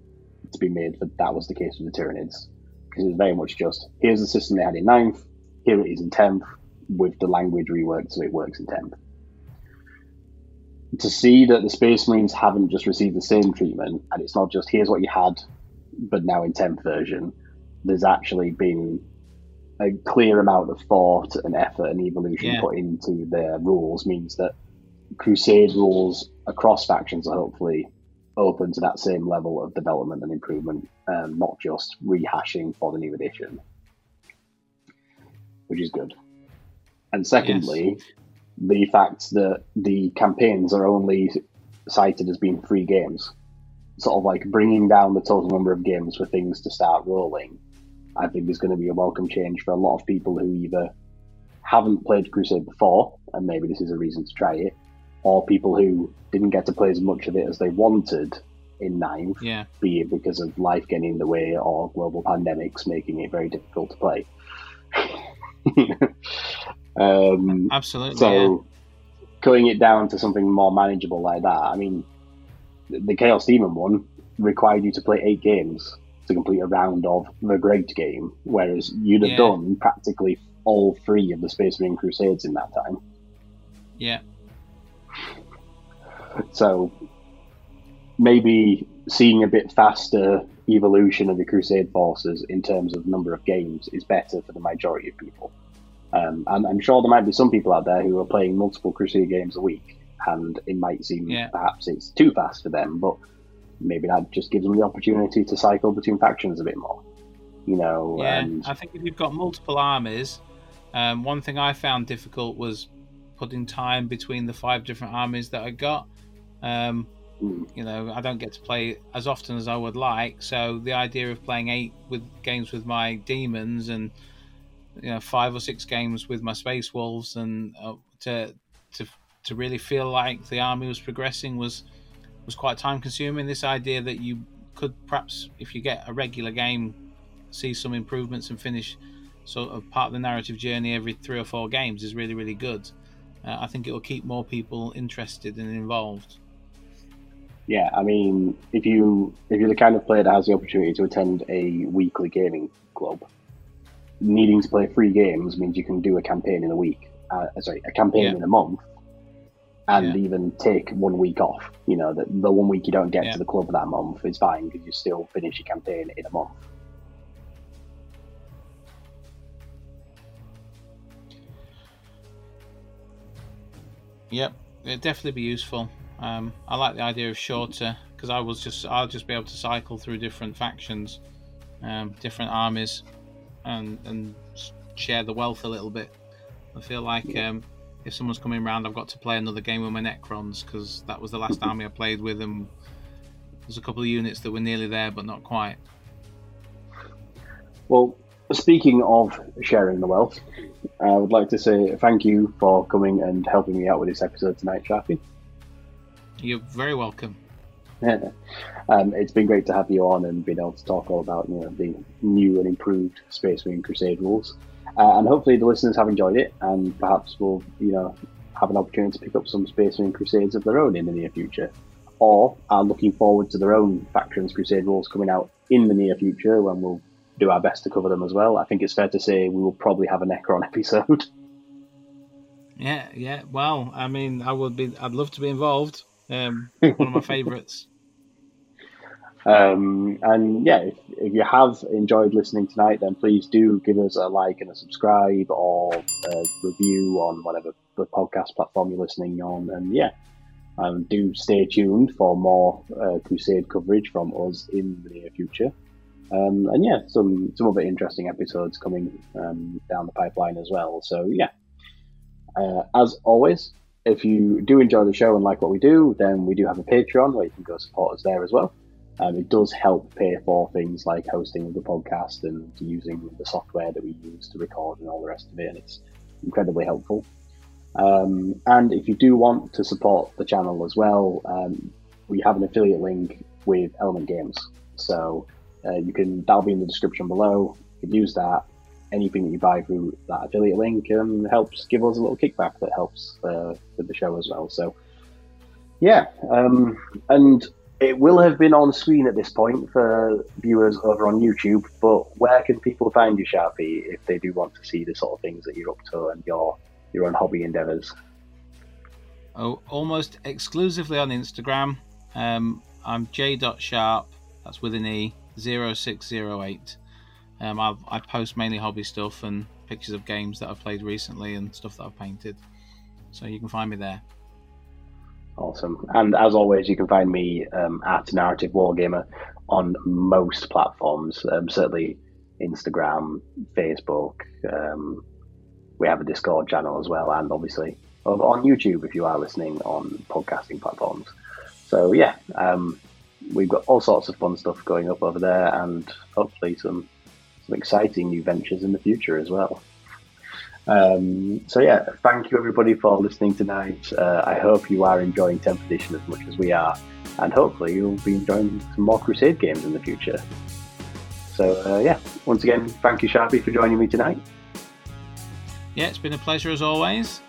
Speaker 1: to be made that that was the case with the Tyranids because it's very much just here's the system they had in ninth, here it is in tenth, with the language reworked so it works in tenth to see that the Space Marines haven't just received the same treatment, and it's not just here's what you had, but now in 10th version, there's actually been a clear amount of thought and effort and evolution
Speaker 2: Yeah.
Speaker 1: put into their rules, means that Crusade rules across factions are hopefully open to that same level of development and improvement, um, not just rehashing for the new edition, which is good. And secondly, the fact that the campaigns are only cited as being free games, sort of like bringing down the total number of games for things to start rolling, I think is going to be a welcome change for a lot of people who either haven't played Crusade before, and maybe this is a reason to try it, or people who didn't get to play as much of it as they wanted in ninth,
Speaker 2: yeah
Speaker 1: be it because of life getting in the way or global pandemics making it very difficult to play. um,
Speaker 2: absolutely
Speaker 1: so,
Speaker 2: yeah.
Speaker 1: cutting it down to something more manageable like that. I mean, the Chaos Demon one required you to play eight games to complete a round of the Great Game, whereas you'd have
Speaker 2: Yeah.
Speaker 1: done practically all three of the Space Marine Crusades in that time.
Speaker 2: yeah
Speaker 1: So maybe seeing a bit faster evolution of the Crusade forces in terms of number of games is better for the majority of people. Um, and I'm sure there might be some people out there who are playing multiple Crusader games a week, and it might seem
Speaker 2: Yeah.
Speaker 1: perhaps it's too fast for them, but maybe that just gives them the opportunity to cycle between factions a bit more. You know,
Speaker 2: Yeah,
Speaker 1: and
Speaker 2: I think if you've got multiple armies, um, one thing I found difficult was putting time between the five different armies that I got. Um,
Speaker 1: Mm.
Speaker 2: you know, I don't get to play as often as I would like. So the idea of playing eight with games with my demons and you know five or six games with my space wolves and uh, to to to really feel like the army was progressing was was quite time consuming. This idea that you could perhaps, if you get a regular game, see some improvements and finish sort of part of the narrative journey every three or four games is really really good. Uh, I think it will keep more people interested and involved.
Speaker 1: Yeah, I mean, if you if you're the kind of player that has the opportunity to attend a weekly gaming club, needing to play three games means you can do a campaign in a week. Uh, sorry, a campaign
Speaker 2: Yeah.
Speaker 1: in a month, and
Speaker 2: Yeah.
Speaker 1: even take one week off. You know, the, the one week you don't get
Speaker 2: Yeah.
Speaker 1: to the club that month is fine because you still finish your campaign in a month.
Speaker 2: Yep, it'd definitely be useful. Um, I like the idea of shorter because I was just I'll just be able to cycle through different factions, um, different armies, and and share the wealth a little bit. I feel like um, if someone's coming around, I've got to play another game with my Necrons because that was the last army I played with, and there's a couple of units that were nearly there but not quite.
Speaker 1: Well, speaking of sharing the wealth, I would like to say thank you for coming and helping me out with this episode tonight, Sharpie.
Speaker 2: You're very welcome.
Speaker 1: um, it's been great to have you on and being able to talk all about you know the new and improved Space Marine Crusade rules, uh, and hopefully the listeners have enjoyed it, and perhaps will you know have an opportunity to pick up some Space Marine Crusades of their own in the near future, or are looking forward to their own factions Crusade rules coming out in the near future when we'll do our best to cover them as well. I think it's fair to say we will probably have a Necron episode.
Speaker 2: Yeah, yeah. Well, I mean, I would be. I'd love to be involved. Um, one of my favourites.
Speaker 1: Um, and yeah, if, if you have enjoyed listening tonight, then please do give us a like and a subscribe or a review on whatever the podcast platform you're listening on. And yeah, um, do stay tuned for more uh, Crusade coverage from us in the near future. Um, and yeah, some some other interesting episodes coming um, down the pipeline as well. So yeah, uh, as always, if you do enjoy the show and like what we do, then we do have a Patreon where you can go support us there as well. Um, it does help pay for things like hosting of the podcast and using the software that we use to record and all the rest of it, and it's incredibly helpful. Um, and if you do want to support the channel as well, um, we have an affiliate link with Element Games. So uh, you can that'll be in the description below. You can use that. Anything that you buy through that affiliate link um, helps give us a little kickback that helps uh, with the show as well. So yeah, um, and it will have been on screen at this point for viewers over on YouTube, but where can people find you, Sharpie, if they do want to see the sort of things that you're up to and your your own hobby endeavours?
Speaker 2: Oh, almost exclusively on Instagram. Um, I'm j.sharp. That's with an e 0608. Um, I, I post mainly hobby stuff and pictures of games that I've played recently and stuff that I've painted. So you can find me there.
Speaker 1: Awesome. And as always, you can find me um, at Narrative Wargamer on most platforms, um, certainly Instagram, Facebook. Um, we have a Discord channel as well, and obviously on YouTube if you are listening on podcasting platforms. So, yeah, um, we've got all sorts of fun stuff going up over there, and hopefully some, some exciting new ventures in the future as well. Um, so yeah, thank you everybody for listening tonight. Uh, I hope you are enjoying 10th edition as much as we are, and hopefully you'll be enjoying some more Crusade games in the future. So uh, yeah, once again, thank you Sharpie for joining me tonight.
Speaker 2: Yeah, it's been a pleasure as always.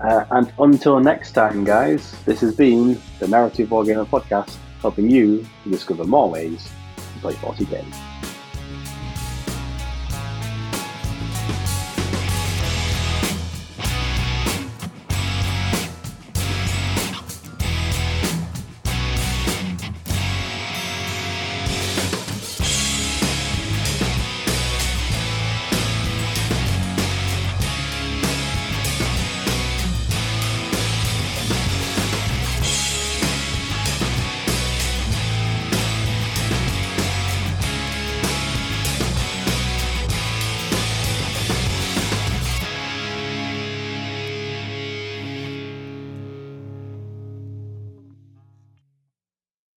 Speaker 1: Uh, and until next time, guys, this has been the Narrative Wargamer Podcast, helping you discover more ways to play 40 games.